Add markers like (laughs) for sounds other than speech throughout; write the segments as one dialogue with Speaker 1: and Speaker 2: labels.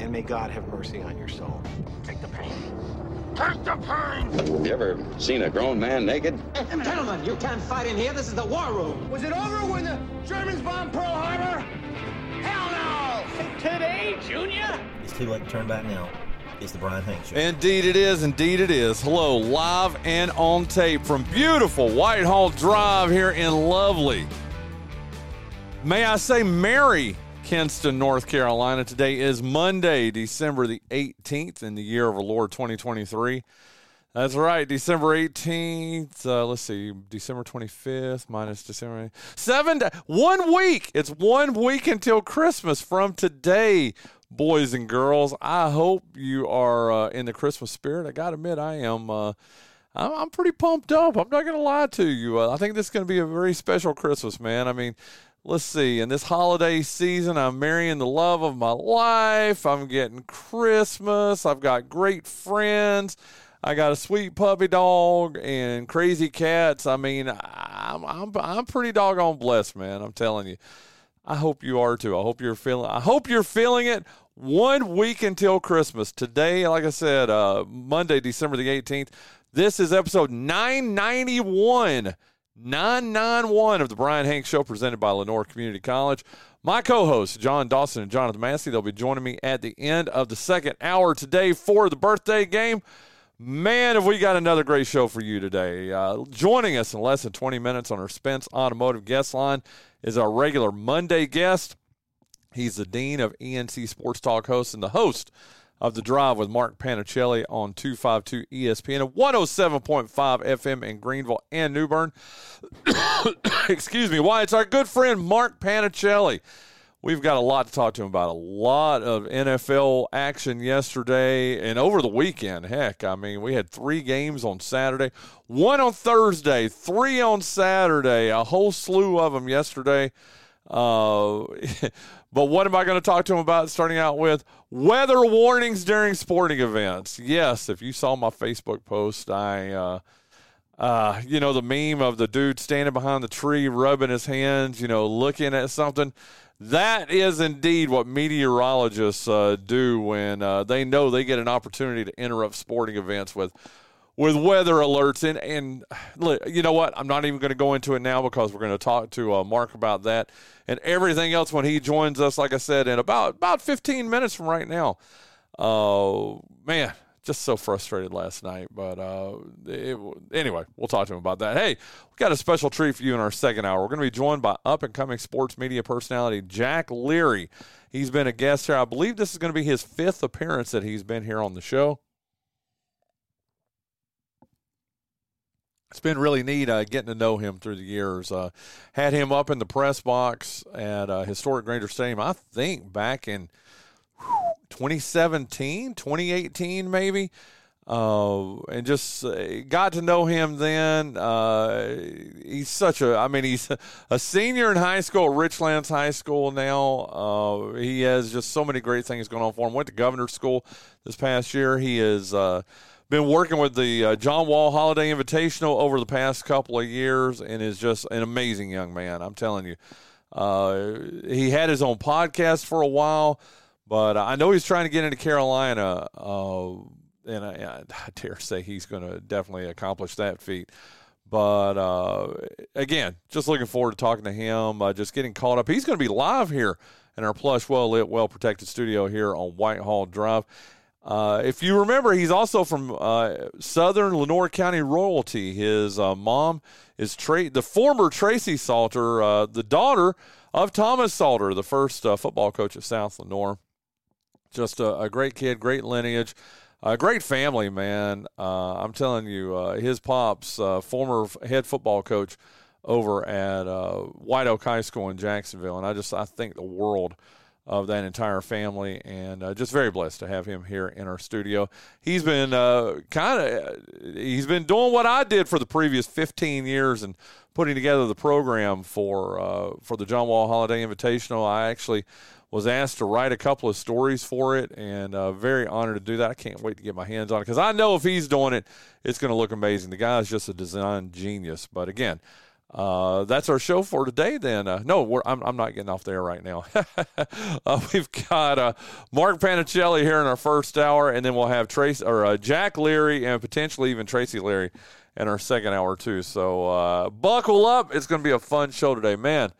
Speaker 1: and may God have mercy on your soul. Take the pain. Take the pain!
Speaker 2: Have you ever seen a grown man naked?
Speaker 3: Gentlemen, you can't fight in here. This is the war room.
Speaker 4: Was it over when the Germans bombed Pearl Harbor? Hell no!
Speaker 5: Today, Junior?
Speaker 6: It's too late to turn back now. It's the Bryan Hanks Show.
Speaker 7: Indeed, it is. Indeed, it is. Hello, live and on tape from beautiful Whitehall Drive here in lovely, may I say, merry Kinston, North Carolina. Today is Monday, December the 18th in the year of our Lord 2023. That's right, December 18th. Uh, let's see, December 25th minus December. Seven, one week. It's one week until Christmas from today boys and girls. I hope you are uh, in the Christmas spirit. I got to admit, I am. Uh, I'm, I'm, pretty pumped up. I'm not going to lie to you. Uh, I think this is going to be a very special Christmas, man. I mean, let's see. In this holiday season, I'm marrying the love of my life. I'm getting Christmas. I've got great friends. I got a sweet puppy dog and crazy cats. I mean, I'm I'm I'm pretty doggone blessed, man. I'm telling you. I hope you are too. I hope you're feeling. I hope you're feeling it. One week until Christmas. Today, like I said, uh, Monday, December the 18th. This is episode 991, 991 of the Bryan Hanks Show, presented by Lenoir Community College. My co-hosts, John Dawson and Jonathan Massey, they'll be joining me at the end of the second hour today for the birthday game. Man, have we got another great show for you today. Uh, joining us in less than 20 minutes on our Spence Automotive guest line is our regular Monday guest. He's the Dean of ENC Sports Talk host and the host of The Drive with Mark Panichelli on 252 ESPN and 107.5 FM in Greenville and New Bern. (coughs) Excuse me. Why? It's our good friend Mark Panichelli. We've got a lot to talk to him about. A lot of NFL action yesterday and over the weekend. Heck, I mean, we had three games on Saturday, one on Thursday, three on Saturday, a whole slew of them yesterday. Uh, (laughs) but what am I going to talk to him about? Starting out with weather warnings during sporting events. Yes, if you saw my Facebook post, I. Uh, uh, you know, the meme of the dude standing behind the tree, rubbing his hands, you know, looking at something. That is indeed what meteorologists uh, do when uh, they know they get an opportunity to interrupt sporting events with with weather alerts. And, and you know what? I'm not even going to go into it now because we're going to talk to uh, Mark about that and everything else when he joins us. Like I said, in about about 15 minutes from right now. Uh, man, just so frustrated last night. But uh, it, anyway, we'll talk to him about that. Hey, we got a special treat for you in our second hour. We're going to be joined by up and coming sports media personality Jack Leary. He's been a guest here. I believe this is going to be his fifth appearance that he's been here on the show. It's been really neat uh, getting to know him through the years. Uh, had him up in the press box at uh, Historic Granger Stadium, I think back in 2017, 2018, maybe. Uh, and just uh, got to know him then. Uh, he's such a, I mean, he's a senior in high school at Richlands High School now. He has just so many great things going on for him. Went to governor's school this past year. He is been working with the uh, John Wall Holiday Invitational over the past couple of years and is just an amazing young man. I'm telling you. he had his own podcast for a while. But I know he's trying to get into Carolina, uh, and I, I, dare say he's going to definitely accomplish that feat. But uh, again, just looking forward to talking to him, uh, just getting caught up. He's going to be live here in our plush, well lit, well protected studio here on Whitehall Drive. Uh, if you remember, he's also from uh, Southern Lenoir County royalty. His uh, mom is Tra- the former Tracy Salter, uh, the daughter of Thomas Salter, the first uh, football coach at South Lenoir. Just a, a great kid, great lineage. A great family, man. I'm telling you, his pops, former head football coach over at White Oak High School in Jacksonville, and I just I think the world of that entire family, and uh, just very blessed to have him here in our studio. He's been uh, kind of he's been doing what I did for the previous 15 years and putting together the program for uh, for the John Wall Holiday Invitational. I actually was asked to write a couple of stories for it, and uh, very honored to do that. I can't wait to get my hands on it because I know if he's doing it, it's going to look amazing. The guy's just a design genius. But again, uh, that's our show for today. Then uh, no, I'm I'm not getting off there right now. (laughs) uh, we've got uh, Mark Panichelli here in our first hour, and then we'll have Trace or uh, Jack Leary and potentially even Tracy Leary in our second hour too. So uh, buckle up. It's going to be a fun show today, man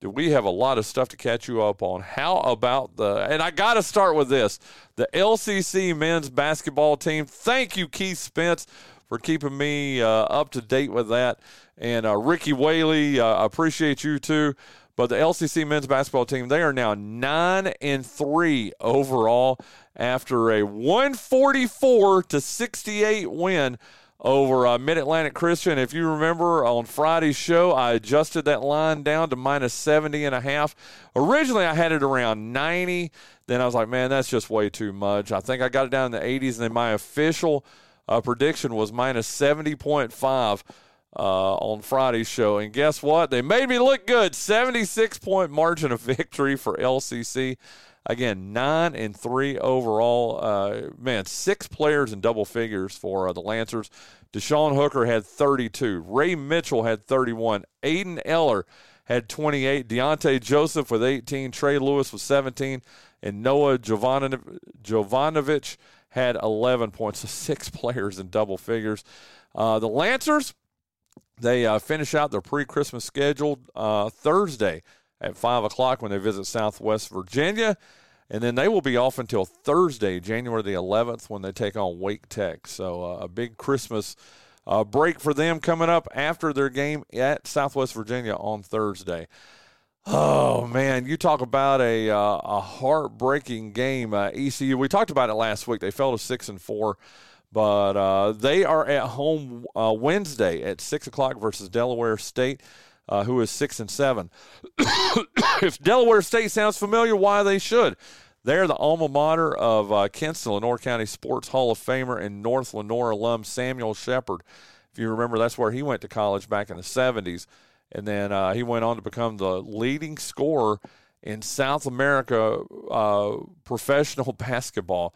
Speaker 7: do we have a lot of stuff to catch you up on. How about the, and I got to start with this the LCC men's basketball team. Thank you, Keith Spence, for keeping me uh, up to date with that. And uh, Ricky Whaley, uh, appreciate you too. But the LCC men's basketball team, they are now nine and three overall after a 144 to 68 win over uh, Mid Atlantic Christian. If you remember on Friday's show, I adjusted that line down to minus 70 and a half. Originally, I had it around 90. Then I was like, man, that's just way too much. I think I got it down in the 80s, and then my official uh, prediction was minus 70.5. Uh, on Friday's show. And guess what? They made me look good. 76 point margin of (laughs) victory for LCC. Again, nine and three overall. Uh, man, six players in double figures for uh, the Lancers. Deshaun Hooker had 32. Ray Mitchell had 31. Aiden Eller had 28. Deontay Joseph with 18. Trey Lewis with 17. And Noah Jovanovic had 11 points. So six (laughs) players in double figures. Uh, the Lancers, they uh, finish out their pre Christmas schedule uh, Thursday at 5 o'clock when they visit Southwest Virginia. And then they will be off until Thursday, January the 11th, when they take on Wake Tech. So uh, a big Christmas uh, break for them coming up after their game at Southwest Virginia on Thursday. Oh man, you talk about a uh, a heartbreaking game. Uh, ECU, we talked about it last week. They fell to six and four, but uh, they are at home uh, Wednesday at six o'clock versus Delaware State uh, who is six and seven. (coughs) if Delaware State sounds familiar, why they should. They're the alma mater of uh, Kinston, Lenoir County Sports Hall of Famer and North Lenoir alum Samuel Shepard. If you remember, that's where he went to college back in the 70s. And then uh, he went on to become the leading scorer in South America uh, professional (laughs) basketball.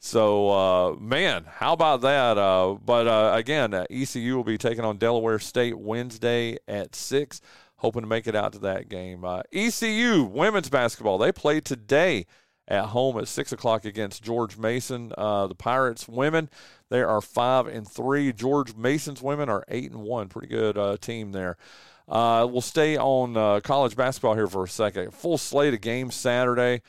Speaker 7: So, uh, man, how about that? Uh, but uh, again, uh, ECU will be taking on Delaware State Wednesday at 6. Hoping to make it out to that game. Uh, ECU women's basketball, they play today at home at 6 o'clock against George Mason. Uh, the Pirates women, they are 5 and 3. George Mason's women are 8 and 1. Pretty good team there. We'll stay on college basketball here for a second. Full slate of games Saturday.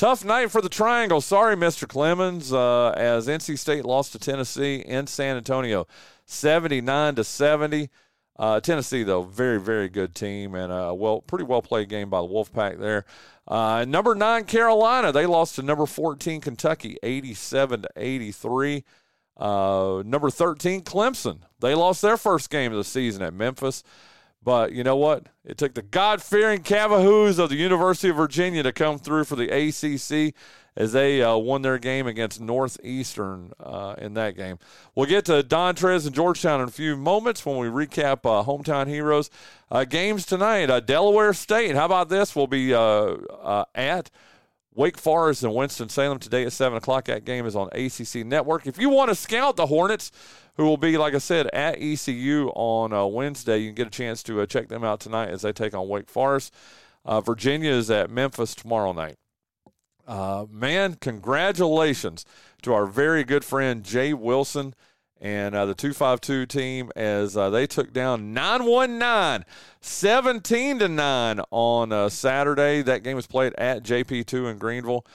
Speaker 7: Tough night for the Triangle. Sorry, Mr. Clemens, uh, as NC State lost to Tennessee in San Antonio, 79 to 70. Uh, Tennessee, though, very, very good team and a well, pretty well played game by the Wolfpack there. Uh, number nine, Carolina, they lost to number 14, Kentucky, 87 to 83. Uh, number 13, Clemson, they lost their first game of the season at Memphis. But you know what? It took the God fearing Cavahoos of the University of Virginia to come through for the ACC as they uh, won their game against Northeastern uh, in that game. We'll get to Dontrez and Georgetown in a few moments when we recap uh, hometown heroes. Uh, games tonight uh, Delaware State. How about this? We'll be uh, at Wake Forest and Winston-Salem today at 7 o'clock. That game is on ACC Network. If you want to scout the Hornets, who will be, like I said, at ECU on uh, Wednesday. You can get a chance to uh, check them out tonight as they take on Wake Forest. Uh, Virginia is at Memphis tomorrow night. Uh, man, congratulations to our very good friend Jay Wilson and uh, the 252 team as uh, they took down 919 17 to 9 on Saturday. That game was played at JP2 in Greenville.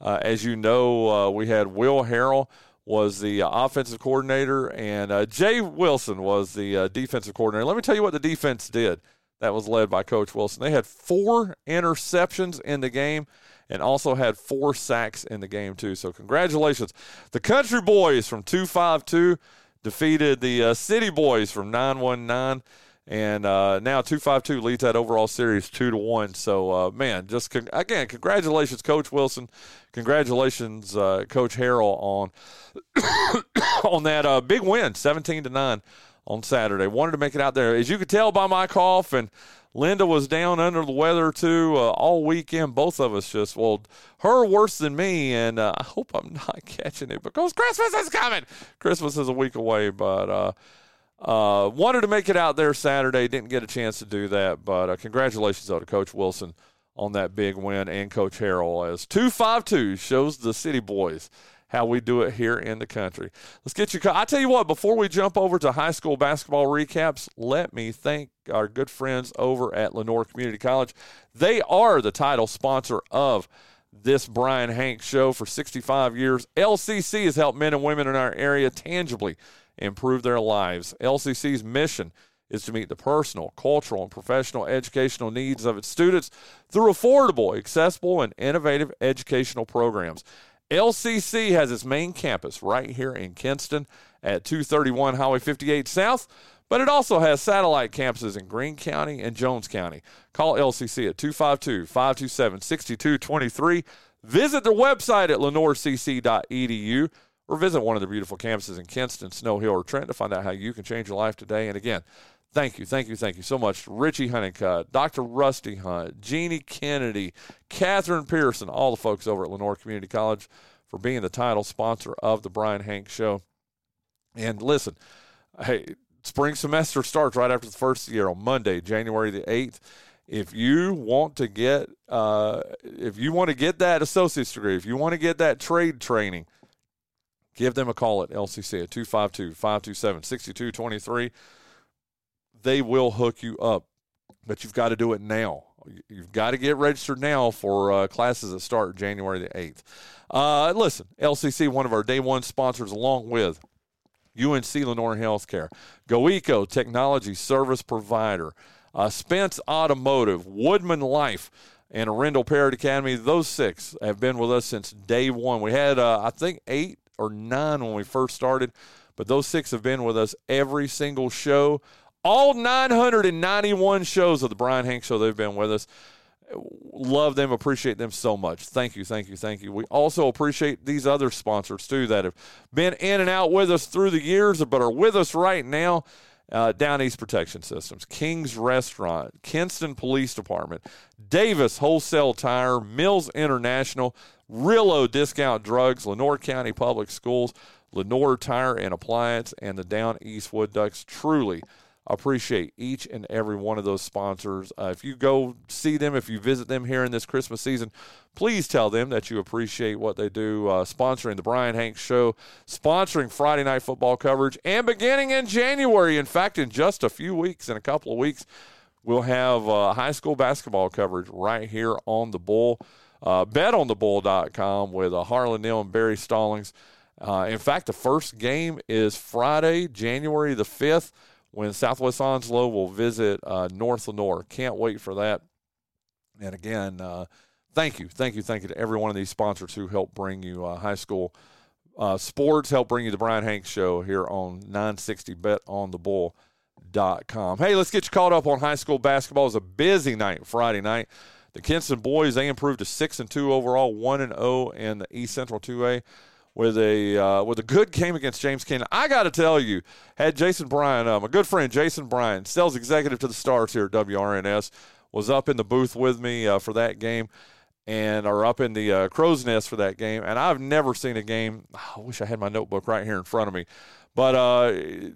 Speaker 7: as you know, we had Will Harrell was the uh, offensive coordinator, and uh, Jay Wilson was the uh, defensive coordinator. Let me tell you what the defense did. That was led by Coach Wilson. They had four interceptions in the game and also had four sacks in the game, too. So, congratulations. The Country Boys from 252 defeated the City Boys from 919. And uh, now 252 leads that overall series 2 to 1 so uh, man just con- again congratulations coach wilson. Congratulations uh, coach harrell on (coughs) on that uh, big win 17 to 9 on saturday. Wanted to make it out there. As you could tell by my cough and linda was down under the weather too uh, all weekend. Both of us just well her worse than me and uh, i hope i'm not (laughs) catching it because christmas is coming. Christmas is a week away but uh, wanted to make it out there Saturday, didn't get a chance to do that, but uh, congratulations though to Coach Wilson on that big win and Coach Harrell as 252 shows the City Boys how we do it here in the country. Let's get you. I tell you what, before we jump over to high school basketball recaps, let me thank our good friends over at Lenoir Community College. They are the title sponsor of this Bryan Hank show for 65 years. LCC has helped men and women in our area tangibly improve their lives. LCC's mission is to meet the personal, cultural, and professional educational needs of its students through affordable, accessible, and innovative educational programs. LCC has its main campus right here in Kinston at 231 Highway 58 South, but it also has satellite campuses in Greene County and Jones County. Call LCC at 252 527 6223. Visit their website at lenoircc.edu or visit one of the beautiful campuses in Kinston, Snow Hill, or Trent to find out how you can change your life today. And again, thank you, thank you, thank you so much Richie Honeycutt, Dr. Rusty Hunt, Jeannie Kennedy, Catherine Pearson, all the folks over at Lenoir Community College for being the title sponsor of the Bryan Hank Show. And listen, hey, spring semester starts right after the first year on Monday, January the 8th if you want to get uh, if you want to get that associate's degree, if you want to get that trade training, Give them a call at LCC at 252 527 6223. They will hook you up, but you've got to do it now. You've got to get registered now for uh, classes that start January the 8th. Uh, listen, LCC, one of our day one sponsors, along with UNC Lenoir Healthcare, GoEco Technology Service Provider, uh, Spence Automotive, Woodman Life, and Arendell Parrott Academy. Those six have been with us since day one. We had, uh, I think, eight or nine when we first started, but those six have been with us every single show. All 991 shows of the Bryan Hank Show, they've been with us. Love them, appreciate them so much. Thank you, thank you, thank you. We also appreciate these other sponsors too that have been in and out with us through the years, but are with us right now. Uh, Down East Protection Systems, King's Restaurant, Kinston Police Department, Davis Wholesale Tire, Mills International, Rillo Discount Drugs, Lenoir County Public Schools, Lenoir Tire and Appliance, and the Down East Wood Ducks. Truly appreciate each and every one of those sponsors. Uh, if you go see them, if you visit them here in this Christmas season, please tell them that you appreciate what they do, uh, sponsoring the Bryan Hanks Show, sponsoring Friday Night Football coverage, and beginning in January. In fact, in just a few weeks, in a couple of weeks, we'll have uh, high school basketball coverage right here on the Bull uh, betonthebull.com with uh, Harlan Neal and Barry Stallings. Uh, in fact, the first game is Friday, January the 5th, when Southwest Onslow will visit uh, North Lenoir. Can't wait for that. And again, uh, thank you, thank you, thank you to every one of these sponsors who help bring you uh, high school uh, sports, help bring you the Bryan Hanks Show here on 960 Bet on the Bull.com. Hey, let's get you caught up on high school basketball. It was a busy night Friday night. The Kinston boys they improved to six and two overall, one and zero oh in the East Central Two A with a uh, with a good game against James Kenan. I got to tell you, had Jason Bryan, um, a good friend, Jason Bryan, sales executive to the Stars here at WRNS, was up in the booth with me uh, for that game, and are up in the uh, crow's nest for that game. And I've never seen a game. I wish I had my notebook right here in front of me. But uh,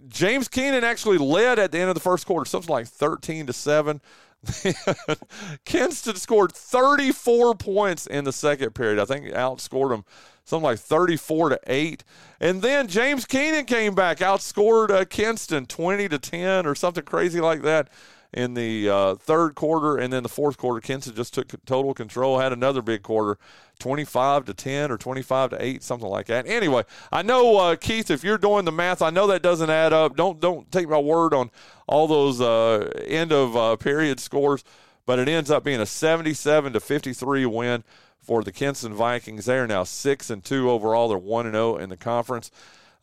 Speaker 7: James Kenan actually led at the end of the first quarter, something like thirteen to seven. (laughs) Kinston scored 34 points in the second period. I think outscored them something like 34 to 8. And then James Kenan came back, outscored uh, Kinston 20 to 10 or something crazy like that in the uh, third quarter. And then the fourth quarter, Kinston just took total control, had another big quarter. 25 to 10 or 25 to 8 something like that anyway i know uh, keith if you're doing the math i know that doesn't add up don't don't take my word on all those uh, end of uh, period scores but it ends up being a 77 to 53 win for the Kinston vikings they are now 6 and 2 overall they're 1 and 0 in the conference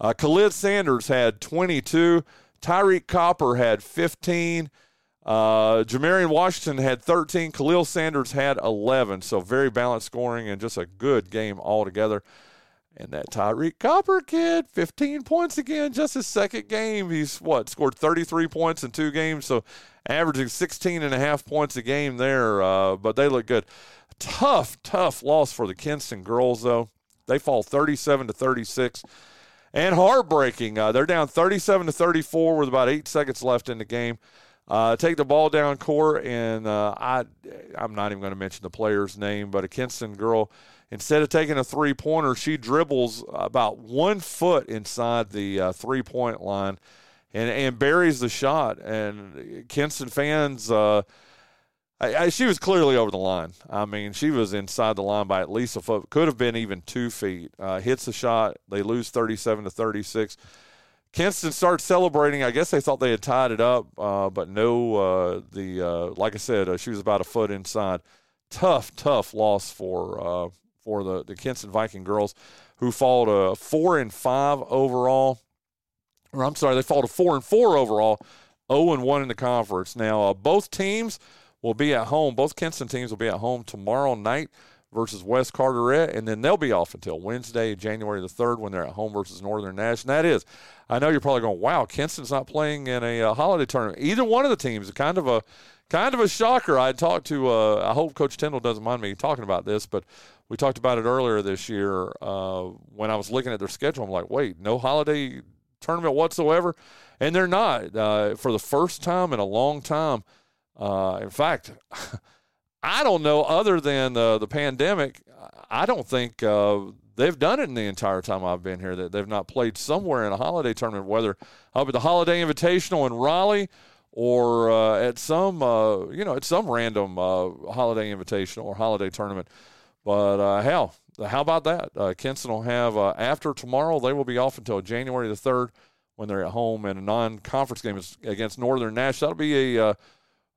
Speaker 7: uh, khalid sanders had 22 Tyreek Copper had 15. Uh, Jamarian Washington had 13. Khalil Sanders had 11. So very balanced scoring and just a good game altogether. And that Tyreek Copper kid, 15 points again, just his second game. He's what, scored 33 points in two games, so averaging 16 and a half points a game there. Uh, but they look good. Tough, tough loss for the Kinston girls, though. They fall 37 to 36. And heartbreaking. Uh, they're down 37 to 34 with about eight seconds left in the game. Uh, take the ball down court, and uh, I, I'm not even going to mention the player's name, but a Kinston girl Instead of taking a three pointer, she dribbles about one foot inside the uh, three point line and, and buries the shot. And Kinston fans, uh, I, I, she was clearly over the line. I mean, she was inside the line by at least a foot, could have been even two feet. Uh, hits the shot. They lose 37 to 36. Kinston starts celebrating. I guess they thought they had tied it up, uh, but no. Uh, the uh, like I said, uh, she was about a foot inside. Tough, tough loss for uh, for the, the Kinston Viking girls, who fall to four and five overall. Or I'm sorry, they fall to four and four overall, 0 and one in the conference. Now, uh, both teams will be at home. Both Kinston teams will be at home tomorrow night versus West Carteret, and then they'll be off until Wednesday, January the 3rd, when they're at home versus Northern Nash. And that is, I know you're probably going, wow, Kinston's not playing in a uh, holiday tournament. Either one of the teams, kind of a kind of a shocker. I talked to, uh, I hope Coach Tyndall doesn't mind me talking about this, but we talked about it earlier this year uh, when I was looking at their schedule. I'm like, wait, no holiday tournament whatsoever, and they're not uh, for the first time in a long time. Uh, in fact, (laughs) I don't know other than uh, the pandemic. I don't think uh, they've done it in the entire time I've been here. That they've not played somewhere in a holiday tournament, whether up at the Holiday Invitational in Raleigh or uh, at some you know at some random holiday invitational or holiday tournament. But uh, hell, how about that? Uh, Kinston will have uh, after tomorrow. They will be off until January the third when they're at home in a non-conference game against Northern Nash. That'll be a uh,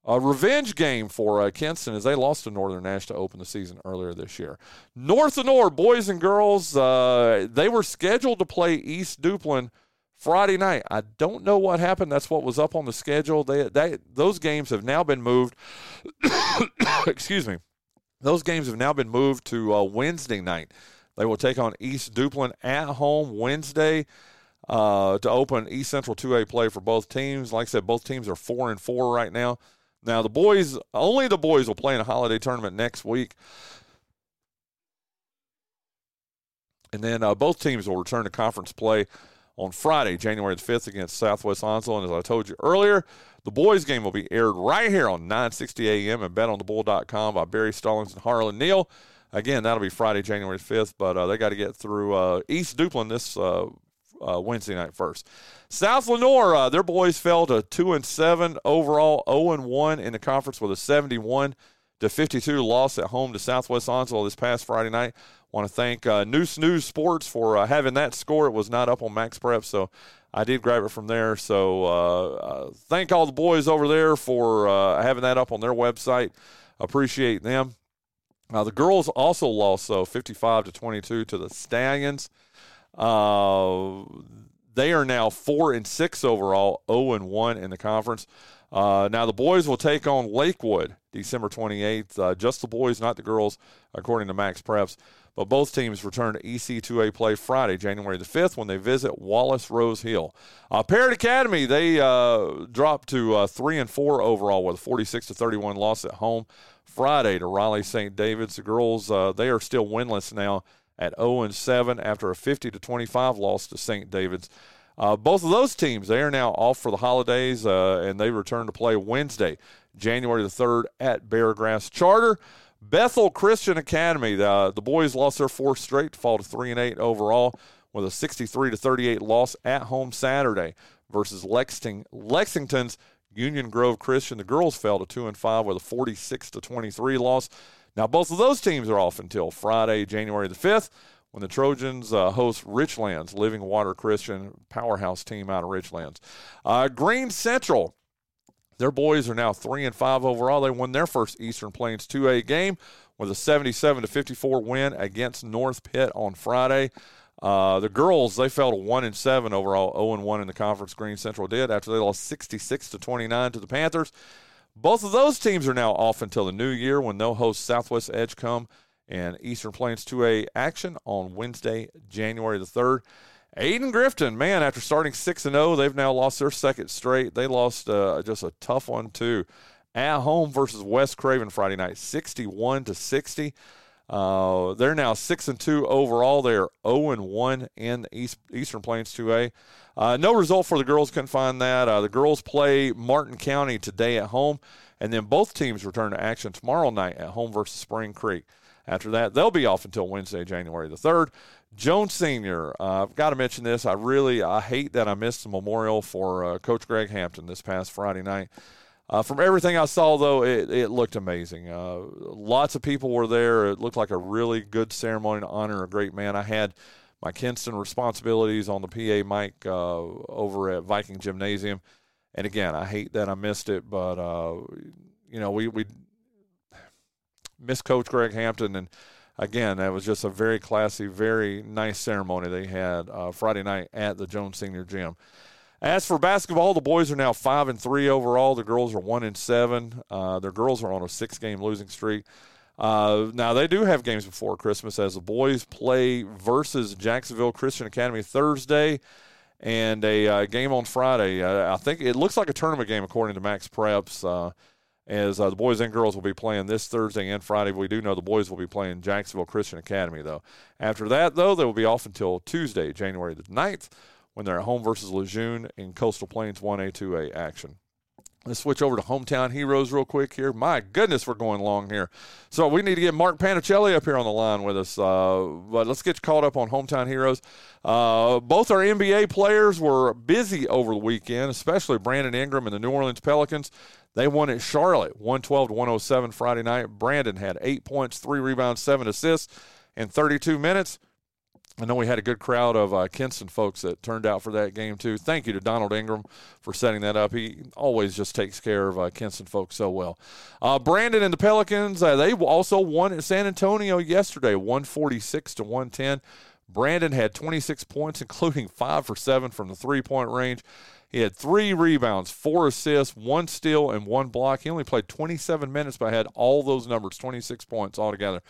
Speaker 7: a revenge game for uh, Kinston as they lost to Northern Nash to open the season earlier this year. North and North boys and girls, uh, they were scheduled to play East Duplin Friday night. I don't know what happened. That's what was up on the schedule. They, they those games have now been moved. (coughs) Excuse me. Those games have now been moved to uh, Wednesday night. They will take on East Duplin at home Wednesday uh, to open East Central 2A play for both teams. Like I said, both teams are four and four right now. Now the boys, only the boys will play in a holiday tournament next week, and then uh, both teams will return to conference play on Friday, January the 5th against Southwest Onslow. And as I told you earlier, the boys' game will be aired right here on 960 AM and betonthebull.com by Barry Stallings and Harlan Neal. Again, that'll be Friday, January 5th, but uh, they got to get through uh, East Duplin this uh, Wednesday night first. South Lenoir, uh, their boys fell to 2 and 7 overall, 0 and 1 in the conference with a 71 to 52 loss at home to Southwest Onslow this past Friday night. Want to thank uh, Neuse News Sports for uh, having that score. It was not up on Max Prep, so I did grab it from there. So uh, uh thank all the boys over there for uh, having that up on their website. Appreciate them. The girls also lost so 55 to 22 to the Stallions. They are now four and six overall, 0 and one in the conference. now the boys will take on Lakewood December 28th. just the boys, not the girls, according to Max Preps. But both teams return to EC2A play Friday, January the 5th, when they visit Wallace Rose Hill. Uh, Parrott Academy, they uh, dropped to uh, 3 and 4 overall with a 46 to 31 loss at home Friday to Raleigh St. David's. The girls, uh, they are still winless now at 0 and 7 after a 50 to 25 loss to St. David's. Uh, both of those teams, they are now off for the holidays, uh, and they return to play Wednesday, January the 3rd at Beargrass Charter. Bethel Christian Academy, the, the boys lost their fourth straight to fall to 3 and 8 overall with a 63 to 38 loss at home Saturday versus Lexington, Lexington's Union Grove Christian. The girls fell to 2 and 5 with a 46 to 23 loss. Now both of those teams are off until Friday, January the 5th when the Trojans uh, host Richlands, Living Water Christian powerhouse team out of Richlands. Uh, Greene Central their boys are now three and five overall. They won their first Eastern Plains 2A game with a 77 to 54 win against North Pitt on Friday. Uh, the girls they fell to one and seven overall, zero and one in the conference. Greene Central did after they lost sixty six to twenty nine to the Panthers. Both of those teams are now off until the new year when they'll host Southwest Edgecombe and Eastern Plains 2A action on Wednesday, January the 3rd. Ayden-Grifton, man, after starting 6 and 0, they've now lost their second straight. They lost uh, just a tough one, too. At home versus West Craven Friday night, 61 to 60. Uh, they're now 6 and 2 overall. They're 0 and 1 in East, Eastern Plains 2A. Uh, no result for the girls. Couldn't find that. Uh, the girls play Martin County today at home, and then both teams return to action tomorrow night at home versus Spring Creek. After that, they'll be off until Wednesday, January the 3rd. Jones Senior, uh, I've got to mention this. I really I hate that I missed the memorial for uh, Coach Greg Hampton this past Friday night. Uh, from everything I saw, though, it, it looked amazing. Uh, lots of people were there. It looked like a really good ceremony to honor a great man. I had my Kinston responsibilities on the PA mic uh, over at Viking Gymnasium. And again, I hate that I missed it, but, uh, you know, we, we miss Coach Greg Hampton. And again, that was just a very classy, very nice ceremony they had uh, Friday night at the Jones Senior Gym. As for basketball, the boys are now five and three overall. The girls are one and seven. Uh, their girls are on a six-game losing streak. Uh, now they do have games before Christmas as the boys play versus Jacksonville Christian Academy Thursday, and a uh, game on Friday. Uh, I think it looks like a tournament game according to Max Preps. Uh, as uh, the boys and girls will be playing this Thursday and Friday. We do know the boys will be playing Jacksonville Christian Academy, though. After that, though, they will be off until Tuesday, January the 9th, when they're at home versus Lejeune in Coastal Plains 1A, 2A action. Let's switch over to hometown heroes real quick here. My goodness, we're going long here. So we need to get Mark Panichelli up here on the line with us. Uh, but let's get you caught up on hometown heroes. Uh, both our NBA players were busy over the weekend, especially Brandon Ingram and the New Orleans Pelicans. They won at Charlotte, 112 to 107 Friday night. Brandon had eight points, three rebounds, seven assists in 32 minutes. I know we had a good crowd of uh, Kinston folks that turned out for that game too. Thank you to Donald Ingram for setting that up. He always just takes care of uh, Kinston folks so well. Uh, Brandon and the Pelicans, uh, they also won at San Antonio yesterday, 146 to 110. Brandon had 26 points, (laughs) including five for seven from the three point range. He had three rebounds, four assists, one steal, and one block. He only played 27 minutes, but had all those numbers, 26 points altogether.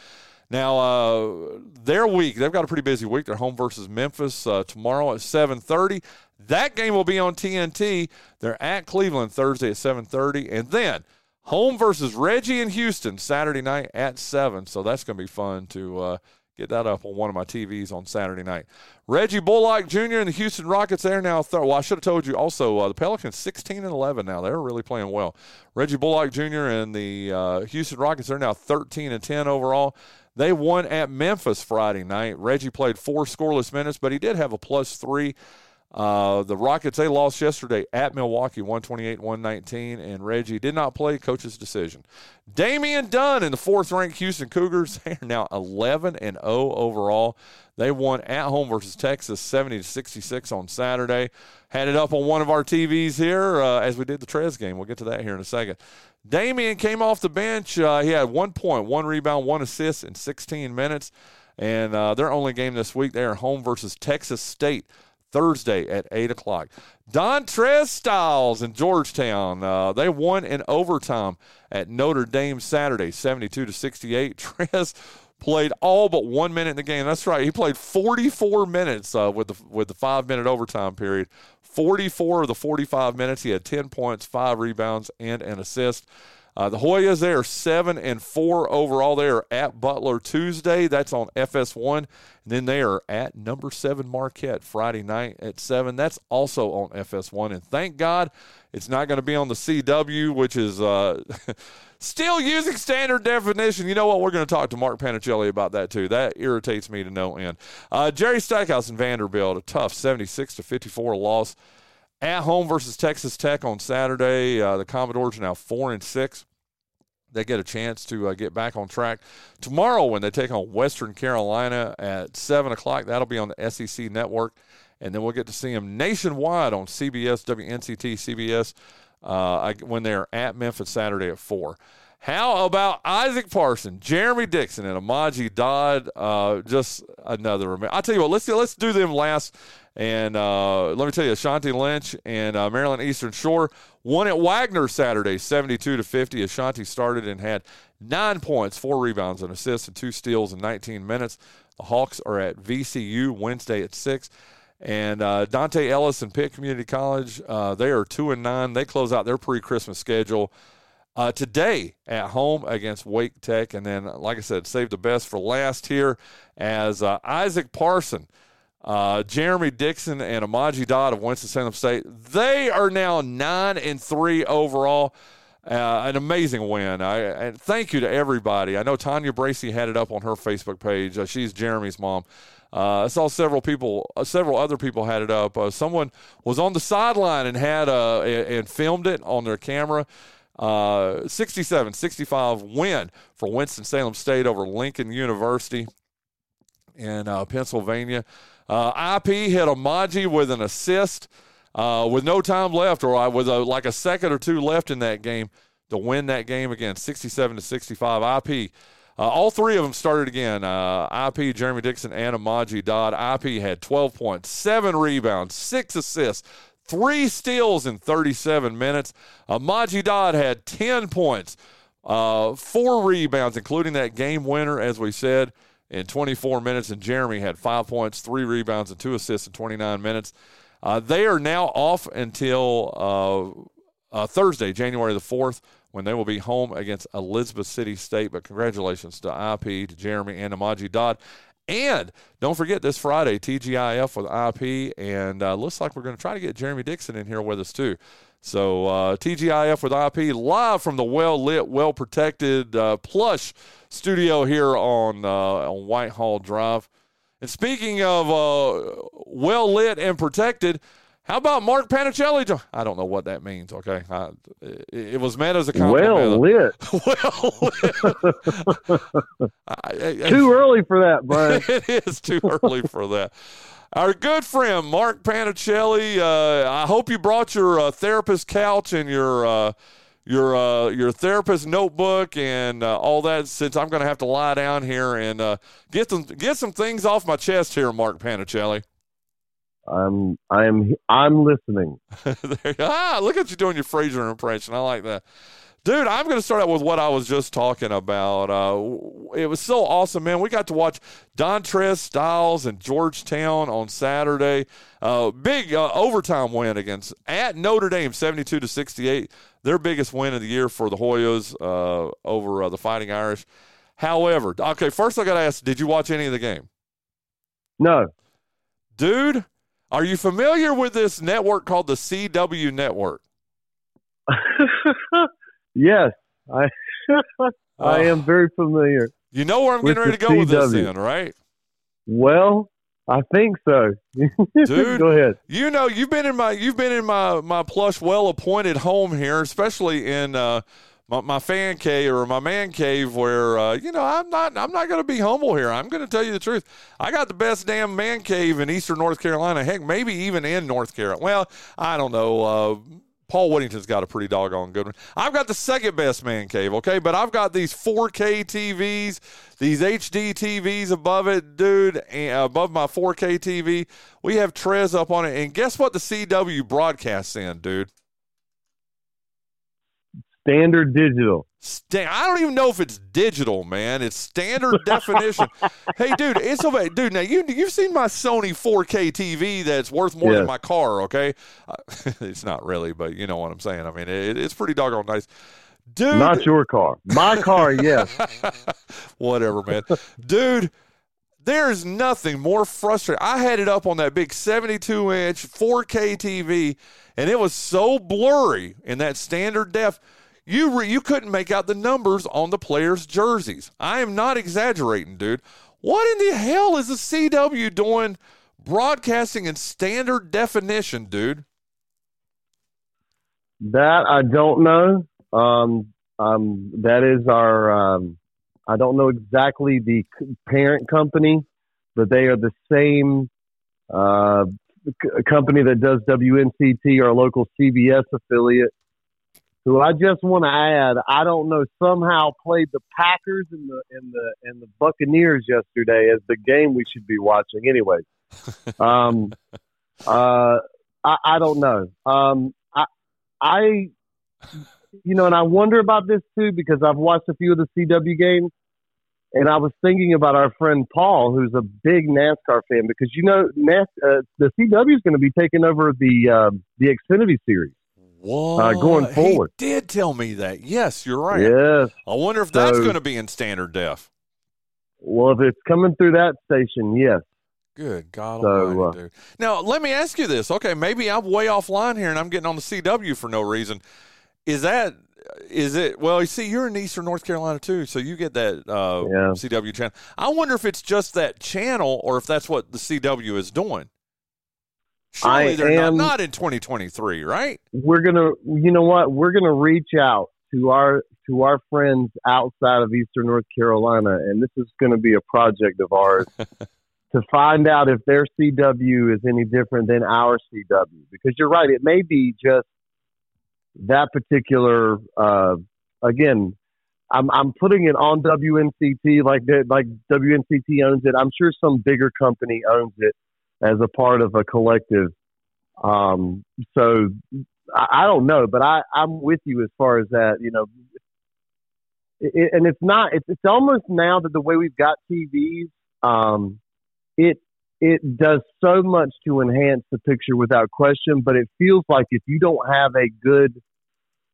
Speaker 7: Now, uh, their week, they've got a pretty busy week. They're home versus Memphis uh, tomorrow at 7.30. That game will be on TNT. They're at Cleveland Thursday at 7.30. And then home versus Reggie in Houston Saturday night at 7. So that's going to be fun to uh, get that up on one of my TVs on Saturday night. Reggie Bullock Jr. and the Houston Rockets, they're now, th- well, I should have told you also, uh, the Pelicans 16 and 11 now. They're really playing well. Reggie Bullock Jr. and the uh, Houston Rockets, they're now 13 and 10 overall. They won at Memphis Friday night. Reggie played four scoreless minutes, but he did have a plus three. Uh, the Rockets, they lost yesterday at Milwaukee, 128 119, and Reggie did not play, coach's decision. Damian Dunn in the fourth ranked Houston Cougars, (laughs) they are now 11 and 0 overall. They won at home versus Texas 70 to 66 on Saturday. Had it up on one of our TVs here uh, as we did the Trez game. We'll get to that here in a second. Damian came off the bench. Uh, he had one point, one rebound, one assist in 16 minutes. And uh, their only game this week, they are home versus Texas State Thursday at 8 o'clock. Dontrez Styles in Georgetown. Uh, they won in overtime at Notre Dame Saturday, 72 to 68. (laughs) Trez played all but one minute in the game. That's right. He played 44 minutes uh, with the with the five minute overtime period. 44 of the 45 minutes, he had 10 points, five rebounds, and an assist. Uh, the Hoyas, they are seven and four overall. They are at Butler Tuesday. That's on FS1. And then they are at number seven Marquette Friday night at seven. That's also on FS1. And thank God it's not going to be on the CW, which is uh, (laughs) still using standard definition. You know what? We're going to talk to Mark Panichelli about that too. That irritates me to no end. Uh, Jerry Stackhouse and Vanderbilt, a tough 76 to 54 loss at home versus Texas Tech on Saturday. Uh, the Commodores are now four and six. They get a chance to uh, get back on track tomorrow when they take on Western Carolina at seven o'clock. That'll be on the SEC network, and then we'll get to see them nationwide on CBS, WNCT, CBS uh, when they're at Memphis Saturday at four. How about Isaac Parson, Jeremy Dixon, and Amaji Dodd? Uh, just another. I tell you what, let's let's do them last. And uh, let me tell you, Ashanti Lynch and uh, Maryland Eastern Shore won at Wagner Saturday, 72 to 50. Ashanti started and had nine points, four rebounds, and assists, and two steals in 19 minutes. The Hawks are at VCU Wednesday at six. And uh, Dante Ellis and Pitt Community College, uh, they are two and nine. They close out their pre-Christmas schedule uh, today at home against Wake Tech. And then, like I said, save the best for last here as uh, Isaac Parson, uh, Jeremy Dixon, and Amaji Dodd of Winston-Salem State. They are now nine and three overall. Uh, an amazing win. I, and thank you to everybody. I know Tanya Bracy had it up on her Facebook page. Uh, she's Jeremy's mom. Uh, I saw several people, uh, several other people had it up. Uh, someone was on the sideline and had uh, and filmed it on their camera. 67 65 win for Winston-Salem State over Lincoln University in Pennsylvania. IP hit Amaji with an assist uh, with no time left, or with a, like a second or two left in that game to win that game again, 67 to 65. IP. Uh, all three of them started again. Uh, IP, Jeremy Dixon, and Amaji Dodd. IP had 12 points, seven rebounds, six assists, three steals in 37 minutes. Amaji Dodd had 10 points, uh, four rebounds, including that game winner, as we said, in 24 minutes. And Jeremy had five points, three rebounds, and two assists in 29 minutes. Uh, they are now off until uh, uh, Thursday, January the 4th, when they will be home against Elizabeth City State. But congratulations to IP, to Jeremy, and Amaji Dodd. And don't forget this Friday, TGIF with IP. And uh, looks like we're going to try to get Jeremy Dixon in here with us, too. So uh, TGIF with IP live from the well lit, well protected, uh, plush studio here on uh, on Whitehall Drive. And speaking of uh, well lit and protected, how about Mark Panichelli? I don't know what that means. Okay, I, it, it, was meant as a
Speaker 5: compliment. Well lit. (laughs) well lit. (laughs) I, too early for that, Bryan. (laughs)
Speaker 7: it is too early for that. Our good friend Mark Panichelli. Uh, I hope you brought your uh, therapist couch and your uh, your uh, your therapist notebook and uh, all that since I'm going to have to lie down here and uh, get some get some things off my chest here, Mark Panichelli.
Speaker 5: I'm I'm I'm listening. (laughs)
Speaker 7: ah, look at you doing your Frasier impression. I like that. Dude, I'm going to start out with what I was just talking about. Uh, it was so awesome, man. We got to watch Dontrez Styles and Georgetown on Saturday. Uh, big uh, overtime win against at Notre Dame, 72 to 68. Their biggest win of the year for the Hoyas uh, over uh, the Fighting Irish. However, okay, first I got to ask, did you watch any of the game?
Speaker 5: No.
Speaker 7: Dude, are you familiar with this network called the CW Network? (laughs)
Speaker 5: Yes, I (laughs) I am very familiar.
Speaker 7: You know where I'm getting ready to go CW. with this, then, right?
Speaker 5: Well, I think so. (laughs)
Speaker 7: Dude,
Speaker 5: go ahead.
Speaker 7: You know, you've been in my you've been in my my plush, well appointed home here, especially in uh, my, my, fan cave or my man cave, where uh, you know I'm not I'm not going to be humble here. I'm going to tell you the truth. I got the best damn man cave in Eastern North Carolina. Heck, maybe even in North Carolina. Well, I don't know. Uh, Paul Whittington's got a pretty doggone good one. I've got the second best man cave, okay, but I've got these 4K TVs, these HD TVs above it, dude, above my 4K TV. We have Trez up on it, and guess what? The CW broadcasts in, dude.
Speaker 5: Standard digital.
Speaker 7: I don't even know if it's digital, man. It's standard definition. (laughs) Hey, dude, it's okay, dude. Now you you've seen my Sony 4K TV that's worth more yes. than my car. Okay, uh, (laughs) it's not really, but you know what I'm saying. I mean, it, it's pretty doggone nice. Dude,
Speaker 5: not your car. My car, (laughs) yes.
Speaker 7: Whatever, man. Dude, there's nothing more frustrating. I had it up on that big 72 inch 4K TV, and it was so blurry in that standard def you re- you couldn't make out the numbers on the players' jerseys. I am not exaggerating, dude. What in the hell is the CW doing broadcasting in standard definition, dude?
Speaker 5: That I don't know. Um, um, that is our. Um, I don't know exactly the parent company, but they are the same uh, c- company that does WNCT, our local CBS affiliate who I just want to add, I don't know, somehow played the Packers and the and the and the Buccaneers yesterday as the game we should be watching. Anyway, (laughs) um, uh, I, I don't know. Um, I, I, you know, and I wonder about this too because I've watched a few of the CW games, and I was thinking about our friend Paul, who's a big NASCAR fan, because you know, NAS, uh, the CW is going to be taking over the uh, the Xfinity series.
Speaker 7: What?
Speaker 5: Uh, going forward.
Speaker 7: He did tell me that. Yes, you're right.
Speaker 5: Yes.
Speaker 7: I wonder if that's
Speaker 5: So-
Speaker 7: going to be in standard def.
Speaker 5: Well, if it's coming through that station, yes.
Speaker 7: Good God
Speaker 5: So,
Speaker 7: Almighty,
Speaker 5: uh,
Speaker 7: dude. Now, let me ask you this. Okay, maybe I'm way offline here and I'm getting on the CW for no reason. Is that is it? Well, you see, you're in Eastern North Carolina too, so you get that uh,
Speaker 5: Yeah.
Speaker 7: CW channel. I wonder if it's just that channel or if that's what the CW is doing. Surely
Speaker 5: I
Speaker 7: they're
Speaker 5: am-
Speaker 7: not, not in 2023, right?
Speaker 5: we're gonna you know what we're gonna reach out to our to our friends outside of eastern north carolina and this is going to be a project of ours (laughs) to find out if their cw is any different than our cw because you're right it may be just that particular uh again I'm I'm putting it on WNCT like that like WNCT owns it. I'm sure some bigger company owns it as a part of a collective. Um, so I, I don't know, but I I'm with you as far as that. You know, it, and it's not. It's it's almost now that the way we've got TVs, um, it it does so much to enhance the picture without question. But it feels like if you don't have a good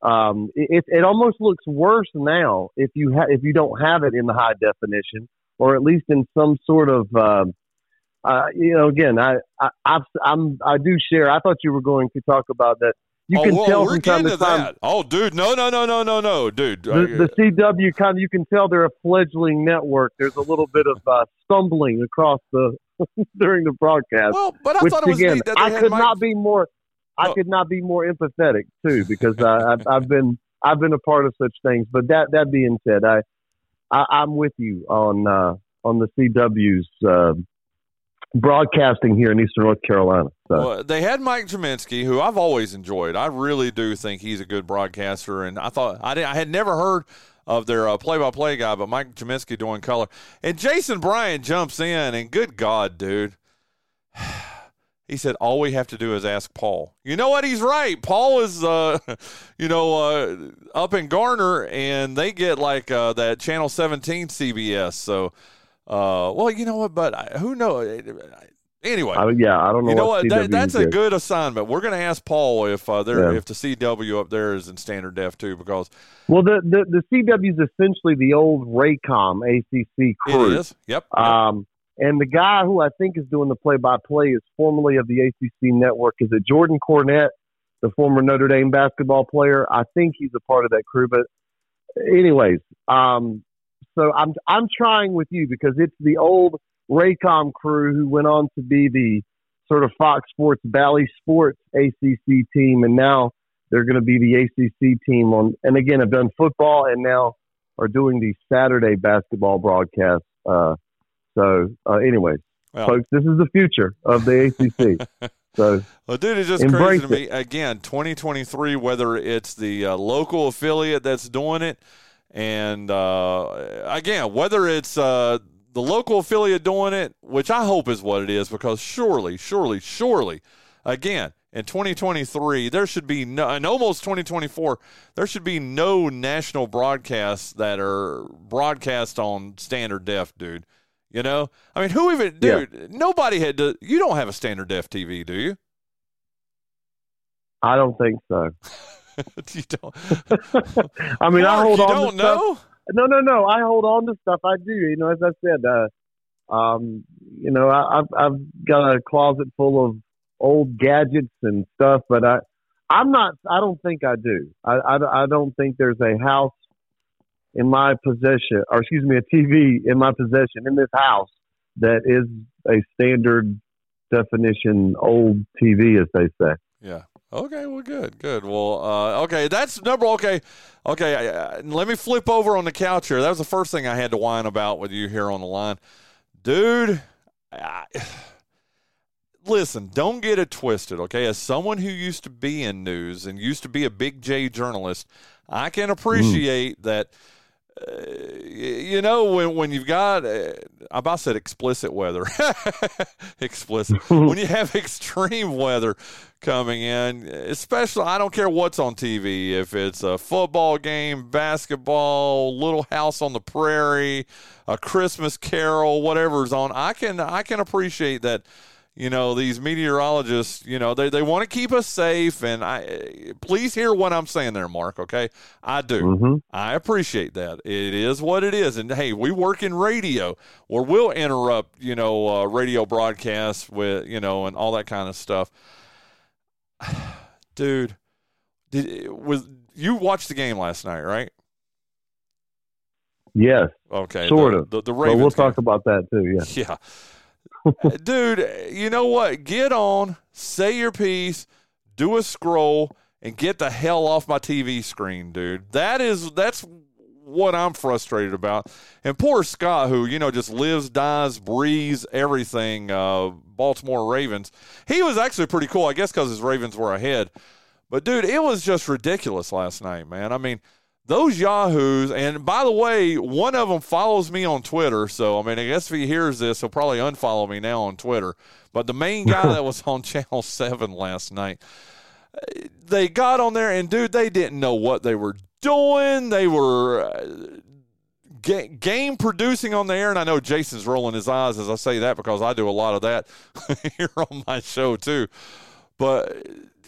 Speaker 5: um, it, it almost looks worse now if you ha- if you don't have it in the high definition or at least in some sort of um, uh, you know again I I I've, I'm I do share I thought you were going to talk about that you
Speaker 7: oh,
Speaker 5: can
Speaker 7: well,
Speaker 5: tell
Speaker 7: we're
Speaker 5: from time to time
Speaker 7: that. Oh, dude, no, no, no, no, no, no, dude.
Speaker 5: the, the CW kind of you can tell they're a fledgling network there's a little bit of uh, stumbling across the (laughs) during the broadcast
Speaker 7: well, but I
Speaker 5: which
Speaker 7: thought it was
Speaker 5: again
Speaker 7: neat that they
Speaker 5: I could
Speaker 7: Mike-
Speaker 5: not be more I
Speaker 7: No.
Speaker 5: could not be more empathetic too because uh, I've, I've been I've been a part of such things. But that that being said, I, I I'm with you on uh, on the CW's uh, broadcasting here in Eastern North Carolina. So
Speaker 7: Well, they had Mike Gminski, who I've always enjoyed. I really do think he's a good broadcaster, and I thought I, I had never heard of their uh, play-by-play guy, but Mike Gminski doing color, and Jason Bryant jumps in, and good God, dude. (sighs) He said, "All we have to do is ask Paul." You know what? He's right. Paul is, uh, (laughs) you know, uh, up in Garner, and they get like uh, that Channel 17 CBS. So, uh, well, you know what? But I- who knows? Anyway,
Speaker 5: I, yeah, I don't know.
Speaker 7: you know
Speaker 5: what
Speaker 7: what? That,
Speaker 5: CW
Speaker 7: that's a good assignment. We're going to ask Paul if uh, there
Speaker 5: Yeah.
Speaker 7: if the CW up there is in standard def too, because
Speaker 5: Well, the the the CW is essentially the old Raycom ACC crew.
Speaker 7: it is. Yep. yep.
Speaker 5: Um, and the guy who I think is doing the play-by-play is formerly of the ACC network. Is it Jordan Cornette, the former Notre Dame basketball player? I think he's a part of that crew. But, anyways, um, so I'm I'm trying with you because it's the old Raycom crew who went on to be the sort of Fox Sports Bally Sports ACC team, and now they're going to be the ACC team on. And again, have done football and now are doing the Saturday basketball broadcast. Uh, so, uh, anyways,
Speaker 7: Well-
Speaker 5: folks, this is the future of the ACC. (laughs) so,
Speaker 7: Well, dude, it's just crazy to me. Again, 2023, whether it's the uh, local affiliate that's doing it, and uh, again, whether it's uh, the local affiliate doing it, which I hope is what it is, because surely, surely, surely, again, in 2023, there should be no, and almost 2024, there should be no national broadcasts that are broadcast on standard def, dude. You know, I mean, who even,
Speaker 5: Yeah.
Speaker 7: dude? Nobody had to. You don't have a standard def TV, do you?
Speaker 5: I don't think so. (laughs) (laughs)
Speaker 7: you don't.
Speaker 5: I mean, I
Speaker 7: Mark,
Speaker 5: hold
Speaker 7: you
Speaker 5: on
Speaker 7: don't
Speaker 5: to
Speaker 7: know?
Speaker 5: stuff. No, no, no. I hold on to stuff. I do. You know, as I said, uh, um, you know, I, I've I've got a closet full of old gadgets and stuff, but I, I'm not. I don't think I do. I, I, I don't think there's a house in my possession, or excuse me, a TV in my possession in this house that is a standard definition old TV, as they say.
Speaker 7: Yeah. Okay. Well, good. Good. Well, uh, okay. That's number. Okay. Okay. Uh, let me flip over on the couch here. That was the first thing I had to whine about with you here on the line, dude. I, (sighs) listen, don't get it twisted, okay? As someone who used to be in news and used to be a big J journalist, I can appreciate mm. that. Uh, you know when when you've got uh, I about said explicit weather, (laughs) explicit (laughs) when you have extreme weather coming in, especially I don't care what's on TV if it's a football game, basketball, Little House on the Prairie, a Christmas Carol, whatever's on. I can I can appreciate that you know these meteorologists you know they, they want to keep us safe and i please hear what i'm saying there mark okay? I do. Mm-hmm. i appreciate that. It is what it is and hey we work in radio where we'll interrupt you know uh, radio broadcasts with you know and all that kind of stuff. (sighs) Dude did was you watched the game last night right?
Speaker 5: Yes.
Speaker 7: Okay
Speaker 5: sort
Speaker 7: the,
Speaker 5: of.
Speaker 7: the, the Ravens
Speaker 5: we'll
Speaker 7: game.
Speaker 5: talk about that too yeah. (laughs)
Speaker 7: Yeah (laughs) dude, you know what? Get on, say your piece, do a scroll, and get the hell off my TV screen, dude. That is that's what I'm frustrated about. And poor Scott, who you know just lives, dies, breathes everything. Uh, Baltimore Ravens. He was actually pretty cool, I guess, because his Ravens were ahead. But dude, it was just ridiculous last night, man. I mean those yahoos and by the way one of them follows me on twitter so i mean i guess if he hears this he'll probably unfollow me now on twitter. But the main guy (laughs) that was on (laughs) channel 7 last night they got on there and dude they didn't know what they were doing. They were uh, game producing on the air and i know jason's rolling his eyes as i say that because i do a lot of that (laughs) here on my show too. But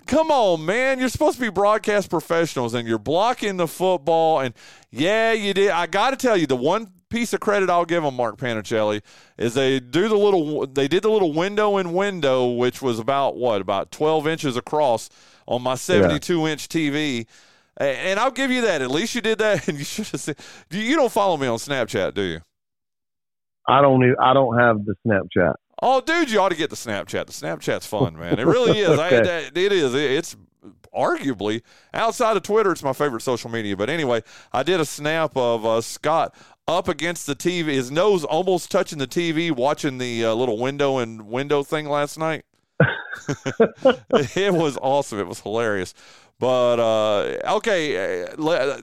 Speaker 7: come on, man. You're supposed to be broadcast professionals and you're blocking the football. And yeah, you did. I got to tell you, the one piece of credit I'll give them, Mark Panichelli, is they do the little, they did the little window in window, which was about what, about 12 inches across on my 72 yeah. inch TV. And I'll give you that. At least you did that, (laughs) and you should have said. You don't follow me on Snapchat, do you?
Speaker 5: I don't. Even, I don't have the Snapchat.
Speaker 7: Oh, dude, you ought to get the Snapchat. The Snapchat's fun, man. It really is. (laughs) okay. I, it is. It's arguably outside of Twitter, it's my favorite social media. But anyway, I did a snap of uh, Scott up against the TV, his nose almost touching the TV, watching the uh, little window and window thing last night. (laughs) it was awesome. It was hilarious. But uh, okay, uh,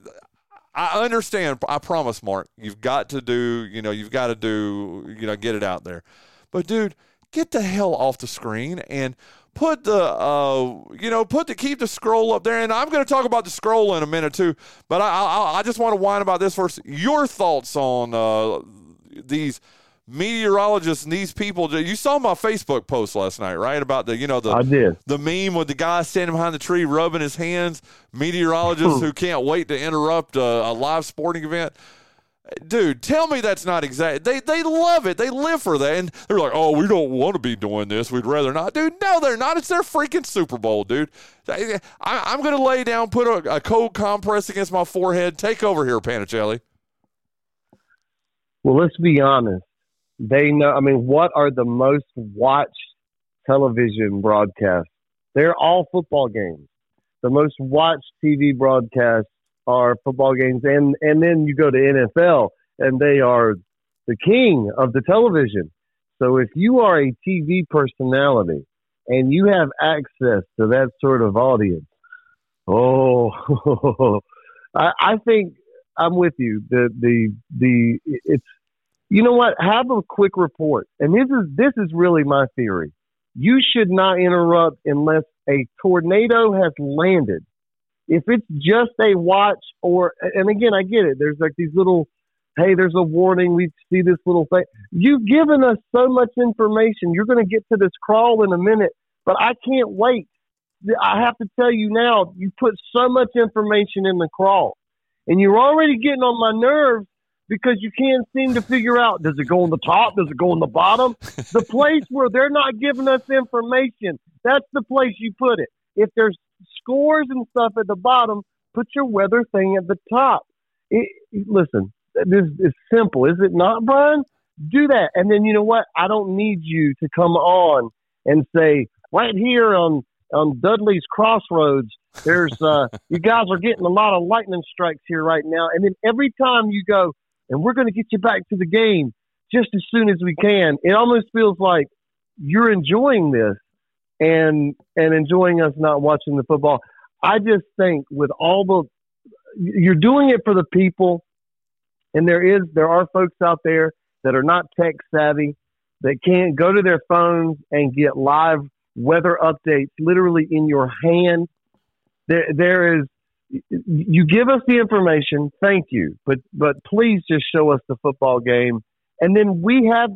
Speaker 7: I understand. I promise, Mark. You've got to do. You know, you've got to do. You know, get it out there. But dude, get the hell off the screen and put the uh you know put the keep the scroll up there. And i'm going to talk about the scroll in a minute too. But i i, I just want to whine about this first. Your thoughts on uh these meteorologists and these people. You saw my facebook post last night right about the you know the
Speaker 5: I did.
Speaker 7: the meme with the guy standing behind the tree rubbing his hands. Meteorologists (laughs) who can't wait to interrupt a, a live sporting event dude, tell me that's not exact. They they love it. They live for that, and they're like, oh, we don't want to be doing this. We'd rather not, dude. No, they're not. It's their freaking Super Bowl, dude. I, am gonna lay down, put a, a, cold compress against my forehead. Take over here, Panichelli.
Speaker 5: Well, let's be honest. They know. I mean, what are the most watched television broadcasts? They're all football games. The most watched TV broadcasts are football games, and and then you go to NFL, and they are the king of the television. So if you are a TV personality and you have access to that sort of audience, oh, (laughs) I, I think I'm with you. The the the it's you know what? Have a quick report, and this is this is really my theory. You should not interrupt unless a tornado has landed if it's just a watch or, and again, I get it. There's like these little, hey, there's a warning. We see this little thing. You've given us so much information. You're going to get to this crawl in a minute, but I can't wait. I have to tell you now, you put so much information in the crawl, and you're already getting on my nerves because you can't seem to figure out does it go on the top, does it go on the bottom? the (laughs) place where they're not giving us information, that's the place you put it. If there's scores and stuff at the bottom, put your weather thing at the top. It, listen, this is simple, is it not, Bryan? Do that, and then you know what? I don't need you to come on and say right here on on Dudley's Crossroads. There's uh, (laughs) you guys are getting a lot of lightning strikes here right now, and then every time you go, and we're going to get you back to the game just as soon as we can. It almost feels like you're enjoying this and and enjoying us not watching the football. I just think with all the you're doing it for the people, and there is there are folks out there that are not tech savvy that can't go to their phones and get live weather updates literally in your hand. There there is you give us the information, thank you, but but please just show us the football game, and then we have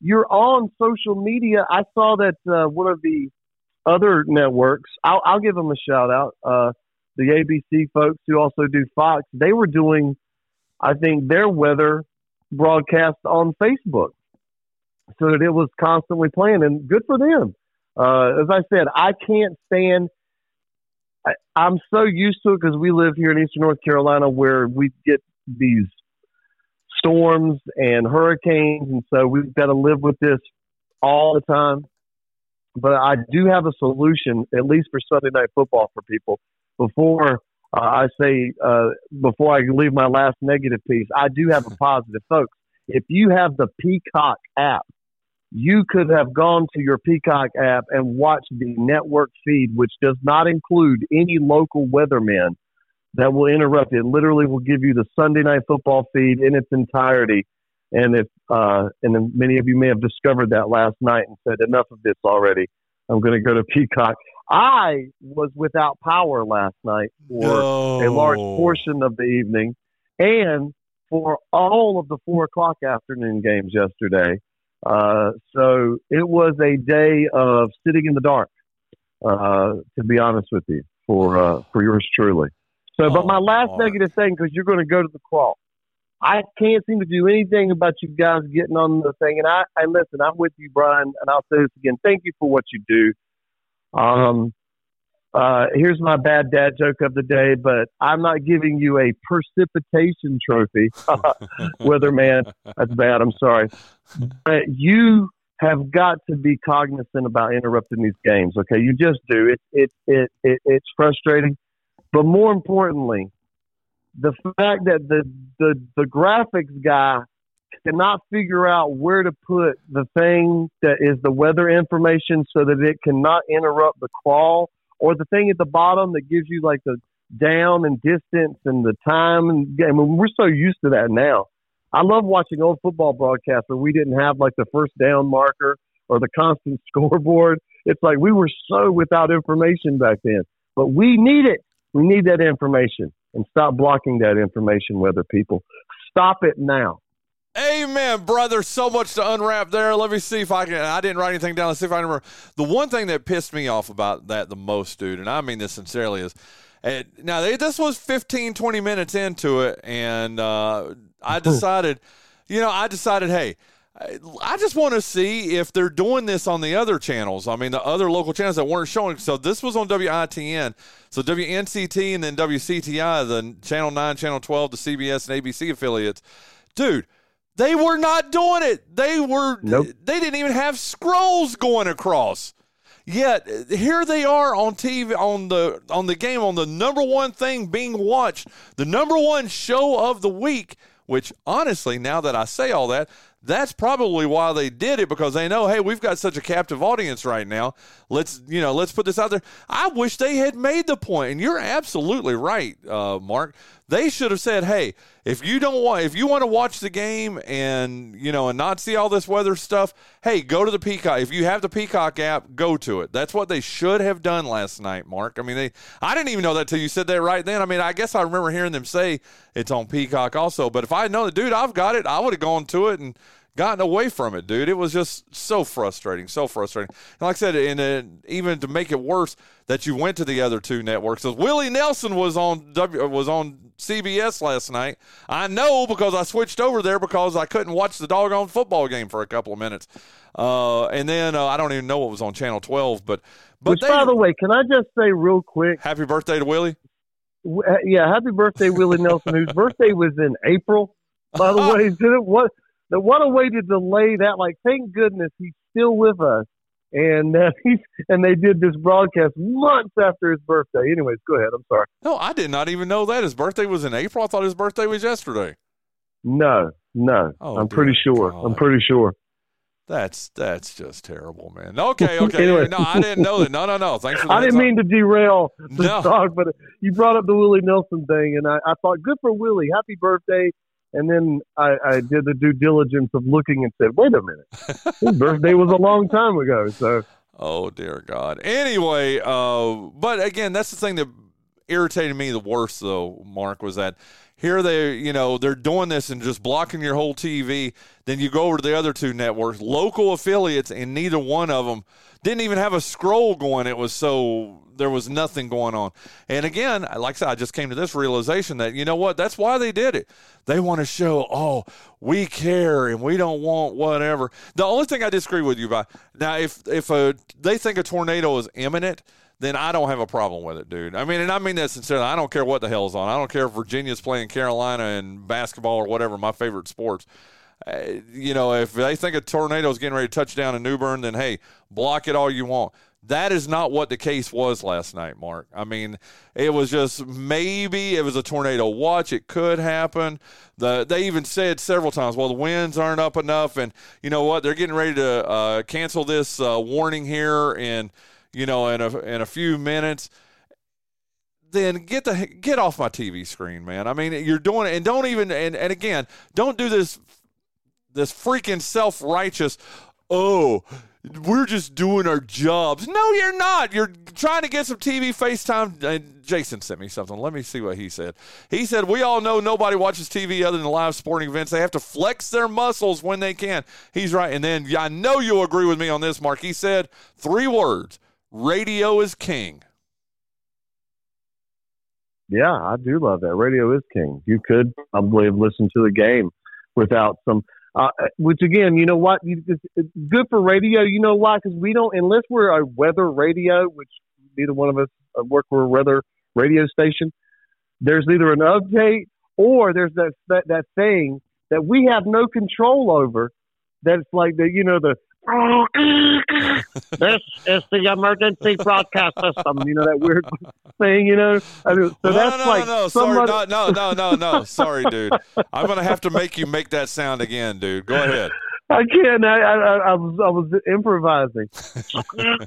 Speaker 5: you're on social media. I saw that uh, one of the other networks. I'll, I'll give them a shout out. Uh, the ABC folks who also do Fox, they were doing, I think, their weather broadcast on Facebook, so that it was constantly playing, and good for them. Uh, as I said, I can't stand. I, I'm so used to it because we live here in Eastern North Carolina, where we get these storms and hurricanes, and so we've got to live with this all the time. But I do have a solution, at least for Sunday night football, for people. Before uh, I say, uh, before I leave my last negative piece, I do have a positive, folks. If you have the Peacock app, you could have gone to your Peacock app and watched the network feed, which does not include any local weathermen that will interrupt. It literally will give you the Sunday night football feed in its entirety. And if uh, and many of you may have discovered that last night and said enough of this already. I'm going to go to (laughs) Peacock. I was without power last night for
Speaker 7: No.
Speaker 5: a large portion of the evening, and for all of the four o'clock afternoon games yesterday. Uh, so it was a day of sitting in the dark, uh, to be honest with you, for uh, for yours truly. So, but my last negative thing, because you're going to go to the crawl. I can't seem to do anything about you guys getting on the thing. And I, I listen, I'm with you, Bryan, and I'll say this again. Thank you for what you do. Um, uh, here's my bad dad joke of the day, but I'm not giving you a precipitation trophy, (laughs) weatherman. That's bad. I'm sorry, but you have got to be cognizant about interrupting these games. Okay, you just do. It it it, it it's frustrating, but more importantly, the fact that the the the graphics guy cannot figure out where to put the thing that is the weather information so that it cannot interrupt the crawl or the thing at the bottom that gives you like the down and distance and the time and I mean, we're so used to that now. I love watching old football broadcasts where we didn't have like the first down marker or the constant (laughs) scoreboard. It's like we were so without information back then. But we need it. We need that information and stop blocking that information, weather people. Stop it now.
Speaker 7: Amen, brother. So much to unwrap there. Let me see if I can. I didn't write anything down. Let's see if I remember. The one thing that pissed me off about that the most, dude, and I mean this sincerely, is and now they, this was 15, 20 minutes into it, and uh, I (laughs) decided, you know, I decided, hey, I- I just want to see if they're doing this on the other channels. I mean, the other local channels that weren't showing. So this was on WITN, so WNCT and then WCTI, the Channel 9, Channel 12, the CBS and ABC affiliates. Dude, they were not doing it. They were,
Speaker 5: Nope.
Speaker 7: they didn't even have scrolls going across. Yet here they are on TV on the on the game on the number one thing being watched, the number one show of the week. Which honestly, now that I say all that, that's probably why they did it because they know, hey, we've got such a captive audience right now. Let's you know, let's put this out there. I wish they had made the point, and you're absolutely right, uh, Mark. They should have said, hey, if you don't want, if you want to watch the game and you know and not see all this weather stuff, hey, go to the Peacock. If you have the Peacock app, go to it. That's what they should have done last night, Mark. I mean, they. I didn't even know that till you said that right then. I mean, I guess I remember hearing them say it's on Peacock also. But if I had known, dude, I've got it. I would have gone to it and gotten away from it, dude. It was just so frustrating, so frustrating. And like I said, and uh, even to make it worse, that you went to the other two networks. 'Cause Willie Nelson was on W was on CBS last night. I know because I switched over there because I couldn't watch the doggone football game for a couple of minutes. Uh, and then uh, I don't even know what was on Channel 12, but but
Speaker 5: Which,
Speaker 7: they,
Speaker 5: by the way, can I just say real quick?
Speaker 7: happy birthday to Willie.
Speaker 5: w- uh, Yeah, happy birthday, Willie Nelson, whose birthday was in April. By the (laughs) way, did it what? The what a way to delay that! Like, thank goodness he's still with us, and uh, (laughs) he's and they did this broadcast months after his birthday. Anyways, go ahead. I'm sorry.
Speaker 7: No, I did not even know that his birthday was in April. I thought his birthday was yesterday.
Speaker 5: No, no,
Speaker 7: Oh,
Speaker 5: I'm pretty sure.
Speaker 7: God.
Speaker 5: I'm pretty sure.
Speaker 7: That's that's just terrible, man. Okay, (laughs) okay.
Speaker 5: Anyway.
Speaker 7: No, I didn't know that. No, no, no. Thanks for the
Speaker 5: I didn't mean to derail (laughs) the
Speaker 7: No.
Speaker 5: talk, but you brought up the Willie Nelson thing, and I, I thought, good for Willie, happy birthday. And then I, I did the due diligence of looking and said, wait a minute, his birthday was a long time ago. So
Speaker 7: Oh dear God. Anyway, uh, but again, that's the thing that irritated me the worst, though. Mark was that here they, you know, they're doing this and just blocking your whole TV. Then you go over to the other two networks, local affiliates, and neither one of them didn't even have a scroll going. It was so there was nothing going on. And again, like I said, I just came to this realization that you know what? That's why they did it. They want to show, oh, we care and we don't want whatever. The only thing I disagree with you about now, if if a they think a tornado is imminent, then I don't have a problem with it, dude. I mean, and I mean that sincerely. I don't care what the hell's on. I don't care if Virginia's playing Carolina in basketball or whatever, my favorite sports. Uh, you know, if they think a tornado is getting ready to touch down in New Bern, then hey, block it all you want. That is not what the case was last night, Mark. I mean, it was just maybe it was a tornado watch. It could happen. The they even said several times, well, the winds aren't up enough, and you know what? They're getting ready to uh, cancel this uh, warning here in you know in a in a few minutes then get the get off my TV screen, man. I mean, you're doing it, and don't even and and again, don't do this this freaking self righteous. Oh, we're just doing our jobs. No, you're not. You're trying to get some TV FaceTime. And Jason sent me something. Let me see what he said. He said, We all know nobody watches TV other than live sporting events. They have to flex their muscles when they can. He's right. And then I know you'll agree with me on this, Mark. He said three words radio is king.
Speaker 5: Yeah, I do love that. Radio is king. You could probably have listened to the game without some. Uh, which again, you know what? It's good for radio. You know why? Because we don't, unless we're a weather radio, which neither one of us uh, work for a weather radio station. There's either an update or there's that that, that thing that we have no control over. That's like the you know the this is the emergency broadcast system. You know that weird thing. You know, I mean, so
Speaker 7: no,
Speaker 5: that's
Speaker 7: no,
Speaker 5: like
Speaker 7: no, no, sorry,
Speaker 5: somebody-
Speaker 7: no, no, no, no, no, sorry, dude. I'm gonna have to make you make that sound again, dude. Go ahead.
Speaker 5: I can't. I, I, I, was I was improvising.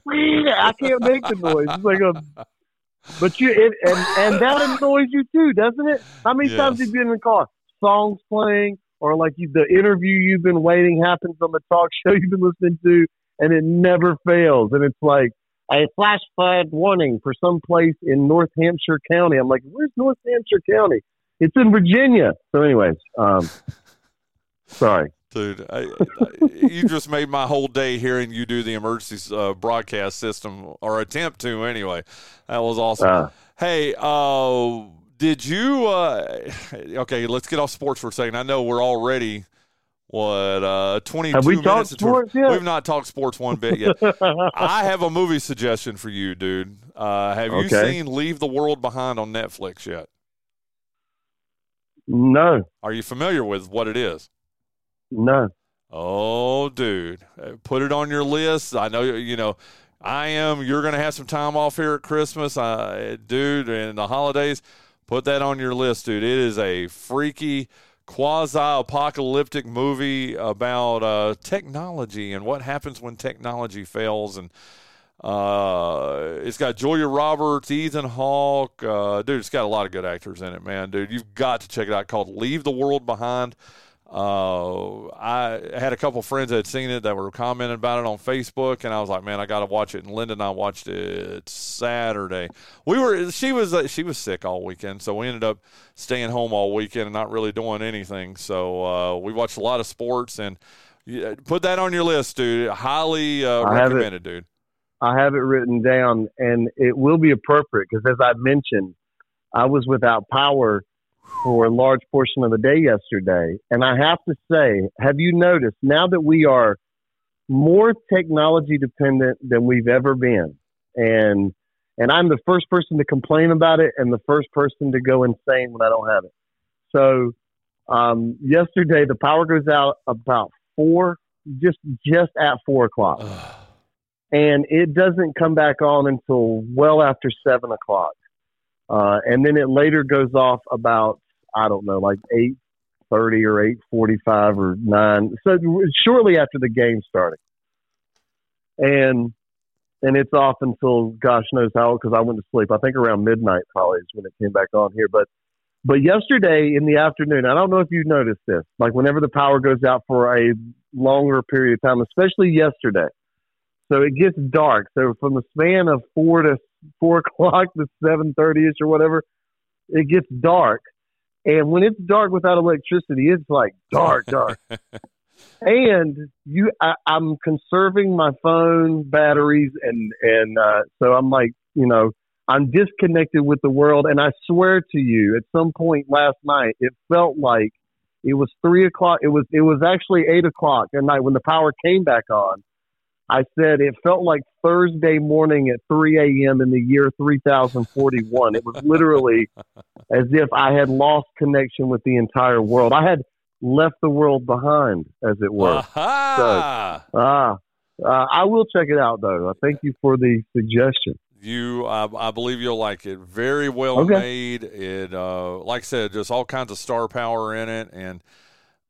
Speaker 5: I can't make the noise. It's like a. But you it, and and that annoys you too, doesn't it? How many times have you been in the car? Songs playing, or like you, the interview you've been waiting happens on the talk (laughs) show you've been listening to, and it never fails. And it's like a flash flood warning for some place in North Hampshire County. I'm like, where's North Hampshire County? It's in Virginia. So, anyways, um, (laughs) sorry.
Speaker 7: Dude, I, I, you just made my whole day hearing you do the emergency uh, broadcast system or attempt to anyway. That was awesome.
Speaker 5: Uh.
Speaker 7: hey, uh, did you? Uh, (laughs) okay, let's get off sports for a second. I know we're already what uh, twenty-two
Speaker 5: Have we
Speaker 7: minutes.
Speaker 5: talked sports yet?
Speaker 7: We've not talked sports one bit yet. (laughs) I have a movie suggestion for you, dude. Uh, have you seen Leave the World Behind on Netflix yet?
Speaker 5: No,
Speaker 7: Are you familiar with what it is?
Speaker 5: no.
Speaker 7: Oh, dude, Uh, put it on your list. I know you know. I am. You're going to have some time off here at Christmas, uh, dude, and the holidays. Put that on your list, dude. It is a freaky, quasi-apocalyptic movie about uh, technology and what happens when technology fails. And uh, it's got Julia Roberts, Ethan Hawke. Uh, dude, it's got a lot of good actors in it, man. Dude, you've got to check it out. Called Leave the World Behind. Uh, I had a couple friends that had seen it that were commenting about it on Facebook, and I was like, "Man, I got to watch it." And Linda and I watched it Saturday. We were she was uh, she was sick all weekend, so we ended up staying home all weekend and not really doing anything. So uh, we watched a lot of sports, and yeah, put that on your list, dude. Highly uh,
Speaker 5: I it.
Speaker 7: recommended, dude.
Speaker 5: I have it written down, and it will be appropriate because, as I mentioned, I was without power for a large portion of the day yesterday. And I have to say, have you noticed now that we are more technology dependent than we've ever been? And and I'm the first person to complain about it and the first person to go insane when I don't have it. So um, yesterday the power goes out about four, just just at four o'clock and it doesn't come back on until well after seven o'clock. Uh, and then it later goes off about I don't know, like eight thirty or eight forty five or nine. So shortly after the game starting, and and it's off until gosh knows how because I went to sleep. I think around midnight probably is when it came back on here. But but yesterday in the afternoon, I don't know if you noticed this. Like whenever the power goes out for a longer period of time, especially yesterday. So it gets dark. So from the span of four to four (laughs) o'clock to seven thirty ish or whatever, it gets dark. And when it's dark without electricity, it's like dark, dark. (laughs) and you, I, I'm conserving my phone batteries, and and uh, so I'm like, you know, I'm disconnected with the world. And I swear to you, at some point last night, it felt like it was three o'clock. It was it was actually eight o'clock at night when the power came back on. I said it felt like Thursday morning at 3 a.m. in the year 3041. It was literally (laughs) as if I had lost connection with the entire world. I had left the world behind, as it were.
Speaker 7: Aha!
Speaker 5: So, ah, uh, I will check it out, though. I thank you for the suggestion.
Speaker 7: You, I, I believe you'll like it. Very well
Speaker 5: Okay.
Speaker 7: made. It, uh, like I said, just all kinds of star power in it, and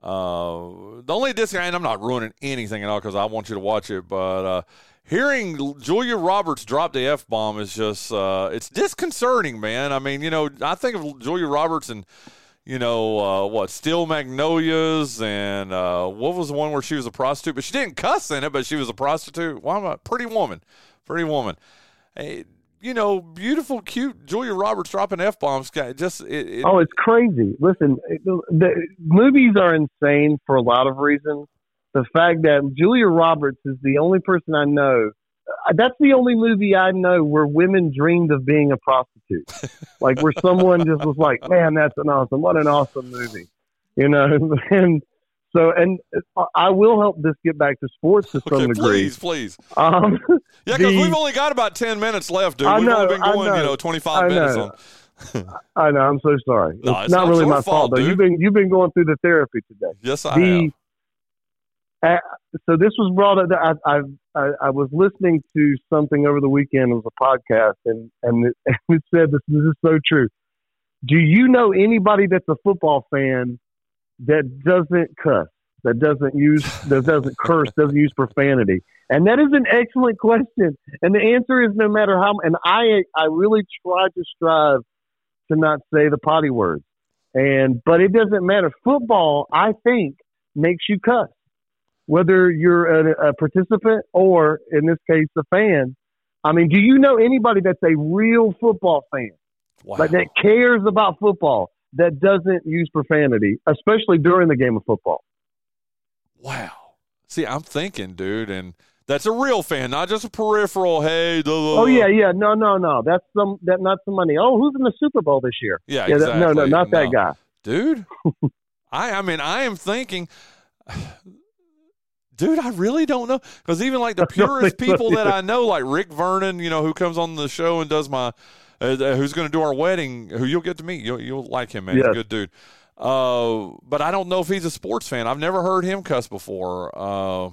Speaker 7: uh, the only dis and I'm not ruining anything at all because I want you to watch it, but uh, hearing Julia Roberts drop the f bomb is just uh, it's disconcerting, man. I mean, you know, I think of Julia Roberts and you know uh, what, Steel Magnolias, and uh, what was the one where she was a prostitute, but she didn't cuss in it, but she was a prostitute. Why am I Pretty Woman? Pretty Woman. Hey, you know, beautiful, cute Julia Roberts dropping f bombs. Just it, it,
Speaker 5: Oh, it's crazy. Listen, it- the movies are insane for a lot of reasons. The fact that Julia Roberts is the only person I know. uh, That's the only movie I know where women dreamed of being a prostitute. (laughs) like where someone just was like, "Man, that's an awesome, what an awesome movie," you know. (laughs) And so, and uh, I will help this get back to sports to some
Speaker 7: okay,
Speaker 5: degree.
Speaker 7: please, please.
Speaker 5: Um, (laughs)
Speaker 7: Yeah, because we've only got about ten minutes left, dude.
Speaker 5: I
Speaker 7: We've only been going, you
Speaker 5: know.
Speaker 7: know, twenty five
Speaker 5: I
Speaker 7: minutes on. (laughs)
Speaker 5: I know. I'm so sorry.
Speaker 7: No,
Speaker 5: it's,
Speaker 7: it's
Speaker 5: not
Speaker 7: not
Speaker 5: really my
Speaker 7: fault,
Speaker 5: fault, though.
Speaker 7: dude.
Speaker 5: You've been you've been going through the therapy today.
Speaker 7: Yes, I
Speaker 5: the
Speaker 7: have.
Speaker 5: uh, so this was brought up. I, I I I was listening to something over the weekend. It was a podcast, and and it, (laughs) and it said this. This is so true. Do you know anybody that's a football fan that doesn't cuss, that doesn't use, that doesn't curse, doesn't use profanity? And that is an excellent question. And the answer is no matter how. And I I really try to strive to not say the potty words. And but it doesn't matter. Football, I think, makes you cuss whether you're a, a participant or, in this case, a fan. I mean, do you know anybody that's a real football fan,
Speaker 7: Wow.
Speaker 5: like that cares about football, that doesn't use profanity, especially during the game of football?
Speaker 7: Wow. See, I'm thinking, dude, and that's a real fan, not just a peripheral. Hey, duh, duh,
Speaker 5: Oh yeah, yeah, no, no, no. That's some that not some money. Oh, who's in the Super Bowl this year?
Speaker 7: Yeah,
Speaker 5: that- no, no,
Speaker 7: exactly.
Speaker 5: not that guy.
Speaker 7: dude. (laughs) I, I mean, I am thinking, dude. I really don't know because even like the (laughs) purest people that. I know, like Rick Vernon, you know, who comes on the show and does my, uh, who's going to do our wedding, who you'll get to meet. You'll, you'll like him, man. He's a good dude. Uh, but I don't know if he's a sports fan. I've never heard him cuss before. Uh,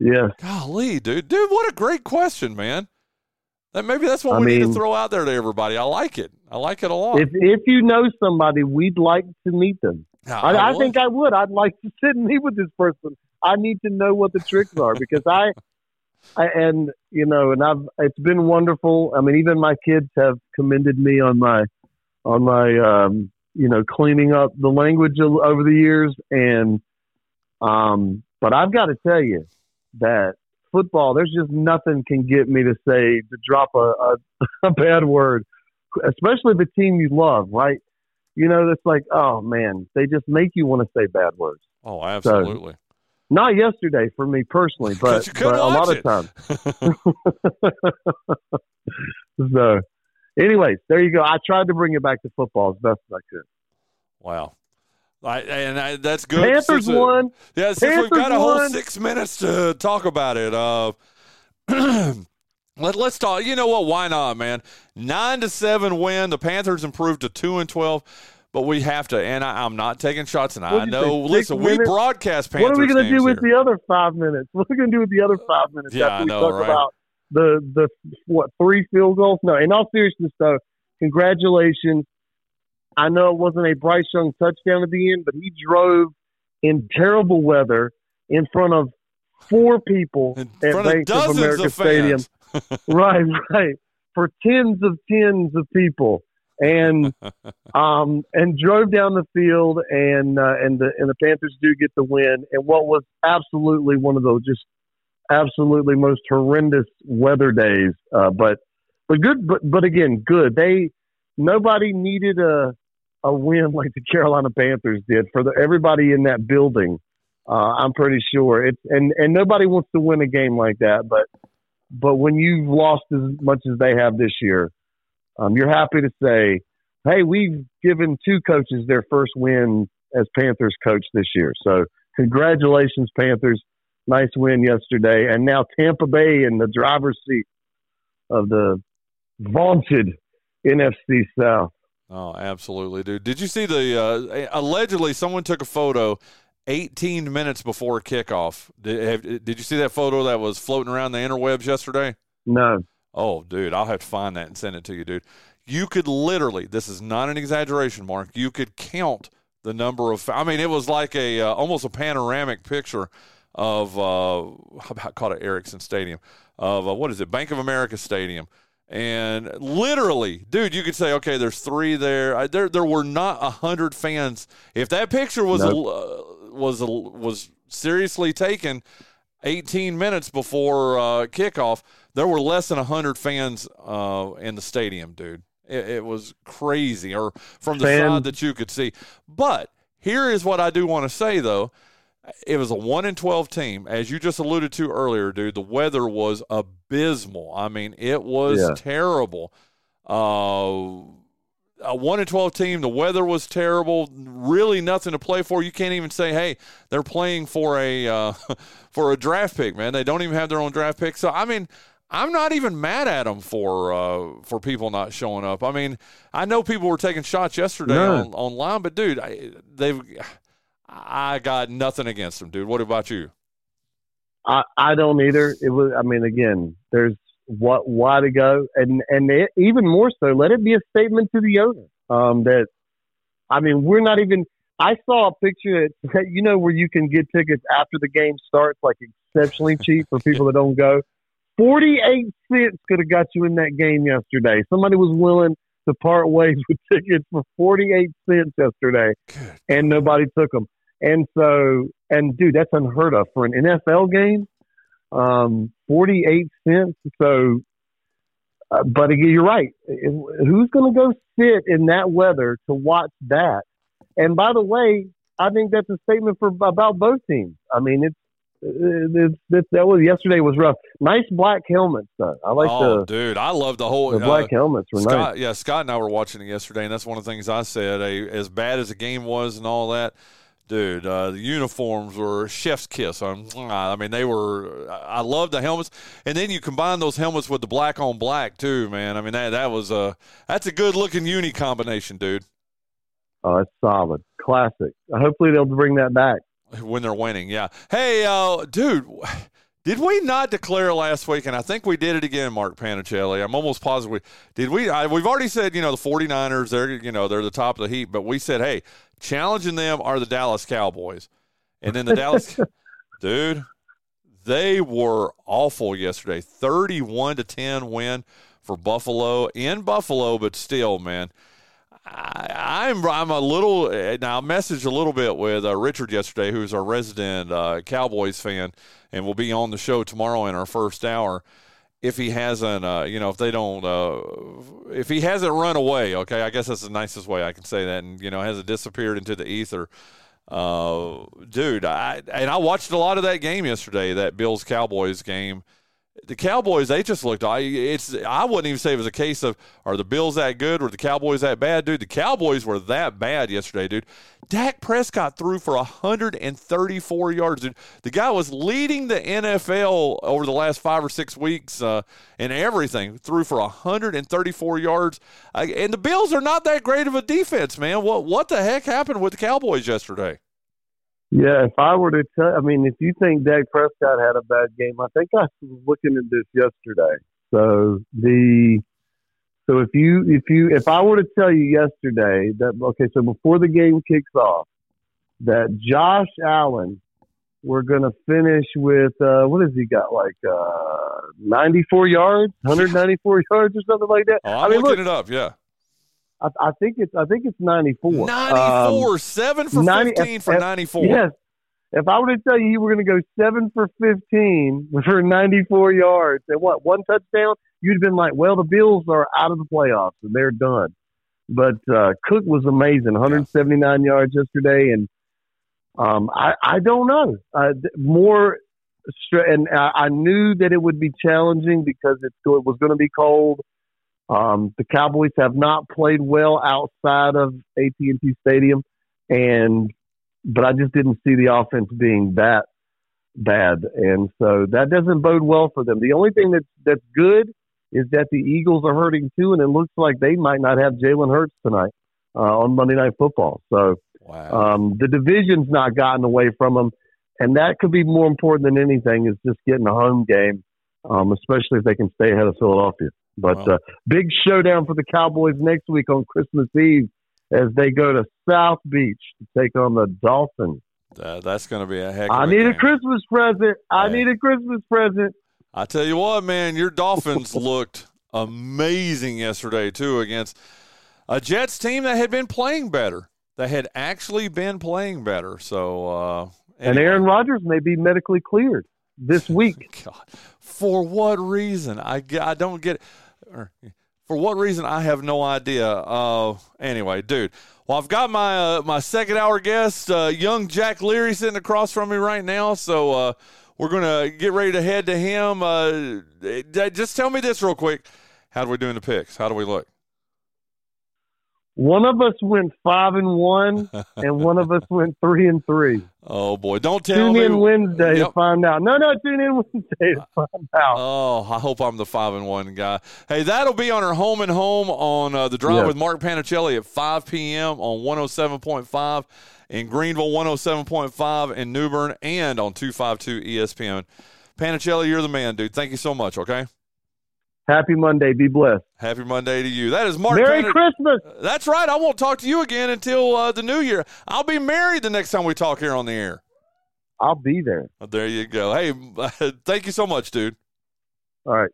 Speaker 5: Yes.
Speaker 7: golly, dude, dude, what a great question, man. That maybe that's what
Speaker 5: I
Speaker 7: we need to throw out there to everybody. I like it. I like it a lot.
Speaker 5: If if you know somebody, we'd like to meet them.
Speaker 7: Yeah,
Speaker 5: I, I
Speaker 7: would.
Speaker 5: think I would. I'd like to (laughs) sit and meet with this person. I need to know what the tricks are because I, I and you know, and I've it's been wonderful. I mean, even my kids have commended me on my on my um, you know cleaning up the language over the years, and um, but I've got to tell you that football, there's just nothing can get me to say to drop a, a, (laughs) a bad word, especially the team you love, right? You know, it's like, oh man, they just make you want to say bad words.
Speaker 7: Oh, absolutely.
Speaker 5: Not yesterday for me personally, but, but a lot
Speaker 7: watch
Speaker 5: of times. (laughs) (laughs) so, anyways, there you go. I tried to bring it back to football as best as I could.
Speaker 7: Wow. I, and I, that's good.
Speaker 5: Panthers
Speaker 7: Since,
Speaker 5: won.
Speaker 7: Yeah, since we've got a whole
Speaker 5: won.
Speaker 7: six minutes to talk about it, uh, (clears throat) let, let's talk. You know what? Why not, man? Nine to seven win. The Panthers improved to two and twelve, but we have to. And I, I'm not taking shots. And I know. Listen, we broadcast Panthers.
Speaker 5: what are we going to do with
Speaker 7: here.
Speaker 5: the other five minutes? What are we going to do with the other five minutes
Speaker 7: Yeah,
Speaker 5: after
Speaker 7: I
Speaker 5: we
Speaker 7: know,
Speaker 5: talk
Speaker 7: right?
Speaker 5: about the the what three field goals? No, in all seriousness, though, congratulations. I know it wasn't a Bryce Young touchdown at the end, but he drove in terrible weather in front of four people
Speaker 7: In
Speaker 5: at
Speaker 7: front of
Speaker 5: Bank of
Speaker 7: dozens
Speaker 5: America
Speaker 7: of
Speaker 5: Stadium. (laughs) right, right. For tens of tens of people. And (laughs) um and drove down the field and uh, and the and the Panthers do get the win and what was absolutely one of those just absolutely most horrendous weather days. Uh, but but good but but again, good. They nobody needed a a win like the Carolina Panthers did for the everybody in that building. Uh, I'm pretty sure it's and and nobody wants to win a game like that, but but when you've lost as much as they have this year, um, you're happy to say, "Hey, we've given two coaches their first win as Panthers coach this year." So, congratulations, Panthers! Nice win yesterday, and now Tampa Bay in the driver's seat of the vaunted NFC South.
Speaker 7: Oh, absolutely, dude. Did you see the uh, allegedly someone took a photo 18 minutes before kickoff? Did, have, did you see that photo that was floating around the interwebs yesterday?
Speaker 5: No.
Speaker 7: Oh, dude, I'll have to find that and send it to you, dude. You could literally, this is not an exaggeration, Mark. You could count the number of. I mean, it was like a uh, almost a panoramic picture of uh, how about called it Ericsson Stadium of uh, what is it, Bank of America Stadium. And literally, dude, you could say, okay, there's three there. I, there, there were not a hundred fans. If that picture was
Speaker 5: Nope.
Speaker 7: uh, was was seriously taken, 18 minutes before uh, kickoff, there were less than 100 fans uh, in the stadium, dude. It, it was crazy, or from the
Speaker 5: Fan-
Speaker 7: side that you could see. But here is what I do want to say, though. It was a 1 in 12 team. As you just alluded to earlier, dude, the weather was abysmal. I mean, it was
Speaker 5: Yeah.
Speaker 7: terrible. Uh, a one in twelve team. The weather was terrible. Really, nothing to play for. You can't even say, "Hey, they're playing for a uh, (laughs) for a draft pick." Man, they don't even have their own draft pick. So, I mean, I'm not even mad at them for uh, for people not showing up. I mean, I know people were taking shots yesterday
Speaker 5: No.
Speaker 7: on online, but dude, I, they've I got nothing against them, dude. What about you?
Speaker 5: I, I don't either. It was. I mean, again, there's what why to go, and and it, even more so, let it be a statement to the owner um, that. I mean, we're not even. I saw a picture that (laughs) you know where you can get tickets after the game starts, like exceptionally cheap for people that don't go. Forty-eight cents could have got you in that game yesterday. Somebody was willing to part ways (laughs) with tickets for forty-eight cents yesterday, and nobody took them. And so, and dude, that's unheard of for an NFL game. Um, 48 cents. So, uh, but again, you're right. Who's going to go sit in that weather to watch that? And by the way, I think that's a statement for about both teams. I mean, it's, it's, it's that was yesterday was rough. Nice black helmets though. I like
Speaker 7: oh,
Speaker 5: the
Speaker 7: dude, I love the whole
Speaker 5: the black
Speaker 7: uh,
Speaker 5: helmets were
Speaker 7: Scott,
Speaker 5: nice.
Speaker 7: yeah, Scott and I were watching it yesterday, and that's one of the things I said. A, as bad as the game was and all that, dude, uh, the uniforms were chef's kiss. Um, I mean, they were. I love the helmets, and then you combine those helmets with the black on black too, man. I mean, that that was a that's a good looking uni combination, dude.
Speaker 5: Oh, it's solid, classic. Hopefully they'll bring that back.
Speaker 7: When they're winning, yeah. Hey, uh, dude. Did we not declare last week, and I think we did it again, Mark Panichelli? I'm almost positive. We, did we? I, we've already said, you know, the 49ers, they're, you know, they're the top of the heap, but we said, hey, challenging them are the Dallas Cowboys. And then the Dallas, (laughs) dude, they were awful yesterday. 31 to 10 win for Buffalo in Buffalo, but still, man. I, I'm I'm a little now. I messaged a little bit with uh, Richard yesterday, who's our resident uh, Cowboys fan, and will be on the show tomorrow in our first hour. If he hasn't, uh, you know, if they don't, uh, if he hasn't run away, okay, I guess that's the nicest way I can say that, and you know, hasn't disappeared into the ether. Uh, dude, I and I watched a lot of that game yesterday, that Bills Cowboys game the Cowboys, they just looked. I it's. I wouldn't even say it was a case of are the Bills that good or the Cowboys that bad, dude. The Cowboys were that bad yesterday, dude. Dak Prescott threw for 134 yards, dude. The guy was leading the NFL over the last five or six weeks uh, and everything. Threw for 134 yards, and the Bills are not that great of a defense, man. What what the heck happened with the Cowboys yesterday?
Speaker 5: Yeah, if I were to tell, I mean, if you think Dak Prescott had a bad game, I think I was looking at this yesterday. So the So if you if you if I were to tell you yesterday that okay, so before the game kicks off, that Josh Allen we're gonna finish with uh, what has he got like uh, 94 yards, 194 (laughs) yards or something like that.
Speaker 7: Oh, I'm
Speaker 5: I mean,
Speaker 7: looking
Speaker 5: look,
Speaker 7: it up. Yeah,
Speaker 5: I, I think it's I think it's 94.
Speaker 7: 94,
Speaker 5: Um,
Speaker 7: seven for
Speaker 5: 90
Speaker 7: 15 for 94.
Speaker 5: Yes. If I were to tell you you were going to go seven for 15 for 94 yards and what, one touchdown, you'd have been like, well, the Bills are out of the playoffs and they're done. But uh, Cook was amazing, 179 yards yesterday. And um, I, I don't know. Uh, more, and I, I knew that it would be challenging because it's, it was going to be cold. Um, the Cowboys have not played well outside of AT&T Stadium, and but I just didn't see the offense being that bad, and so that doesn't bode well for them. The only thing that's that's good is that the Eagles are hurting too, and it looks like they might not have Jalen Hurts tonight uh, on Monday Night Football. So
Speaker 7: Wow.
Speaker 5: um, the division's not gotten away from them, and that could be more important than anything is just getting a home game, um, especially if they can stay ahead of Philadelphia. But
Speaker 7: Wow.
Speaker 5: uh, big showdown for the Cowboys next week on Christmas Eve as they go to South Beach to take on the Dolphins.
Speaker 7: Uh, that's going to be a heck of
Speaker 5: I
Speaker 7: a
Speaker 5: need a. Christmas present. I
Speaker 7: Yeah.
Speaker 5: need a Christmas present.
Speaker 7: I tell you what, man, your Dolphins (laughs) looked amazing yesterday too against a Jets team that had been playing better. That had actually been playing better. So, uh,
Speaker 5: And. Aaron Rodgers may be medically cleared this (laughs) week.
Speaker 7: God, for what reason? I, I don't get. Or, for what reason? I have no idea. Uh, anyway, dude. Well, I've got my uh, my second hour guest, uh, young Jack Leary, sitting across from me right now. So uh, we're gonna get ready to head to him. Uh, just tell me this real quick. How do we do in the picks? How do we look?
Speaker 5: One of us went five and one, (laughs) and one of us went three and three.
Speaker 7: Oh boy, don't tell
Speaker 5: Tune
Speaker 7: me.
Speaker 5: Tune in Wednesday to find out. No, no, tune in Wednesday to (laughs) find out.
Speaker 7: Oh, I hope I'm the five and one guy. Hey, that'll be on our home and home on uh, the drive with Mark Panichelli at 5 p.m. on 107.5 in Greenville, 107.5 in New Bern, and on 252 ESPN. Panichelli, you're the man, dude. Thank you so much. Okay.
Speaker 5: Happy Monday. Be blessed.
Speaker 7: Happy Monday to you. That is Mark.
Speaker 5: Merry Christmas.
Speaker 7: That's right. I won't talk to you again until uh, the new year. I'll be married the next time we talk here on the air.
Speaker 5: I'll be there.
Speaker 7: There you go. Hey, (laughs) thank you so much, dude.
Speaker 5: All right.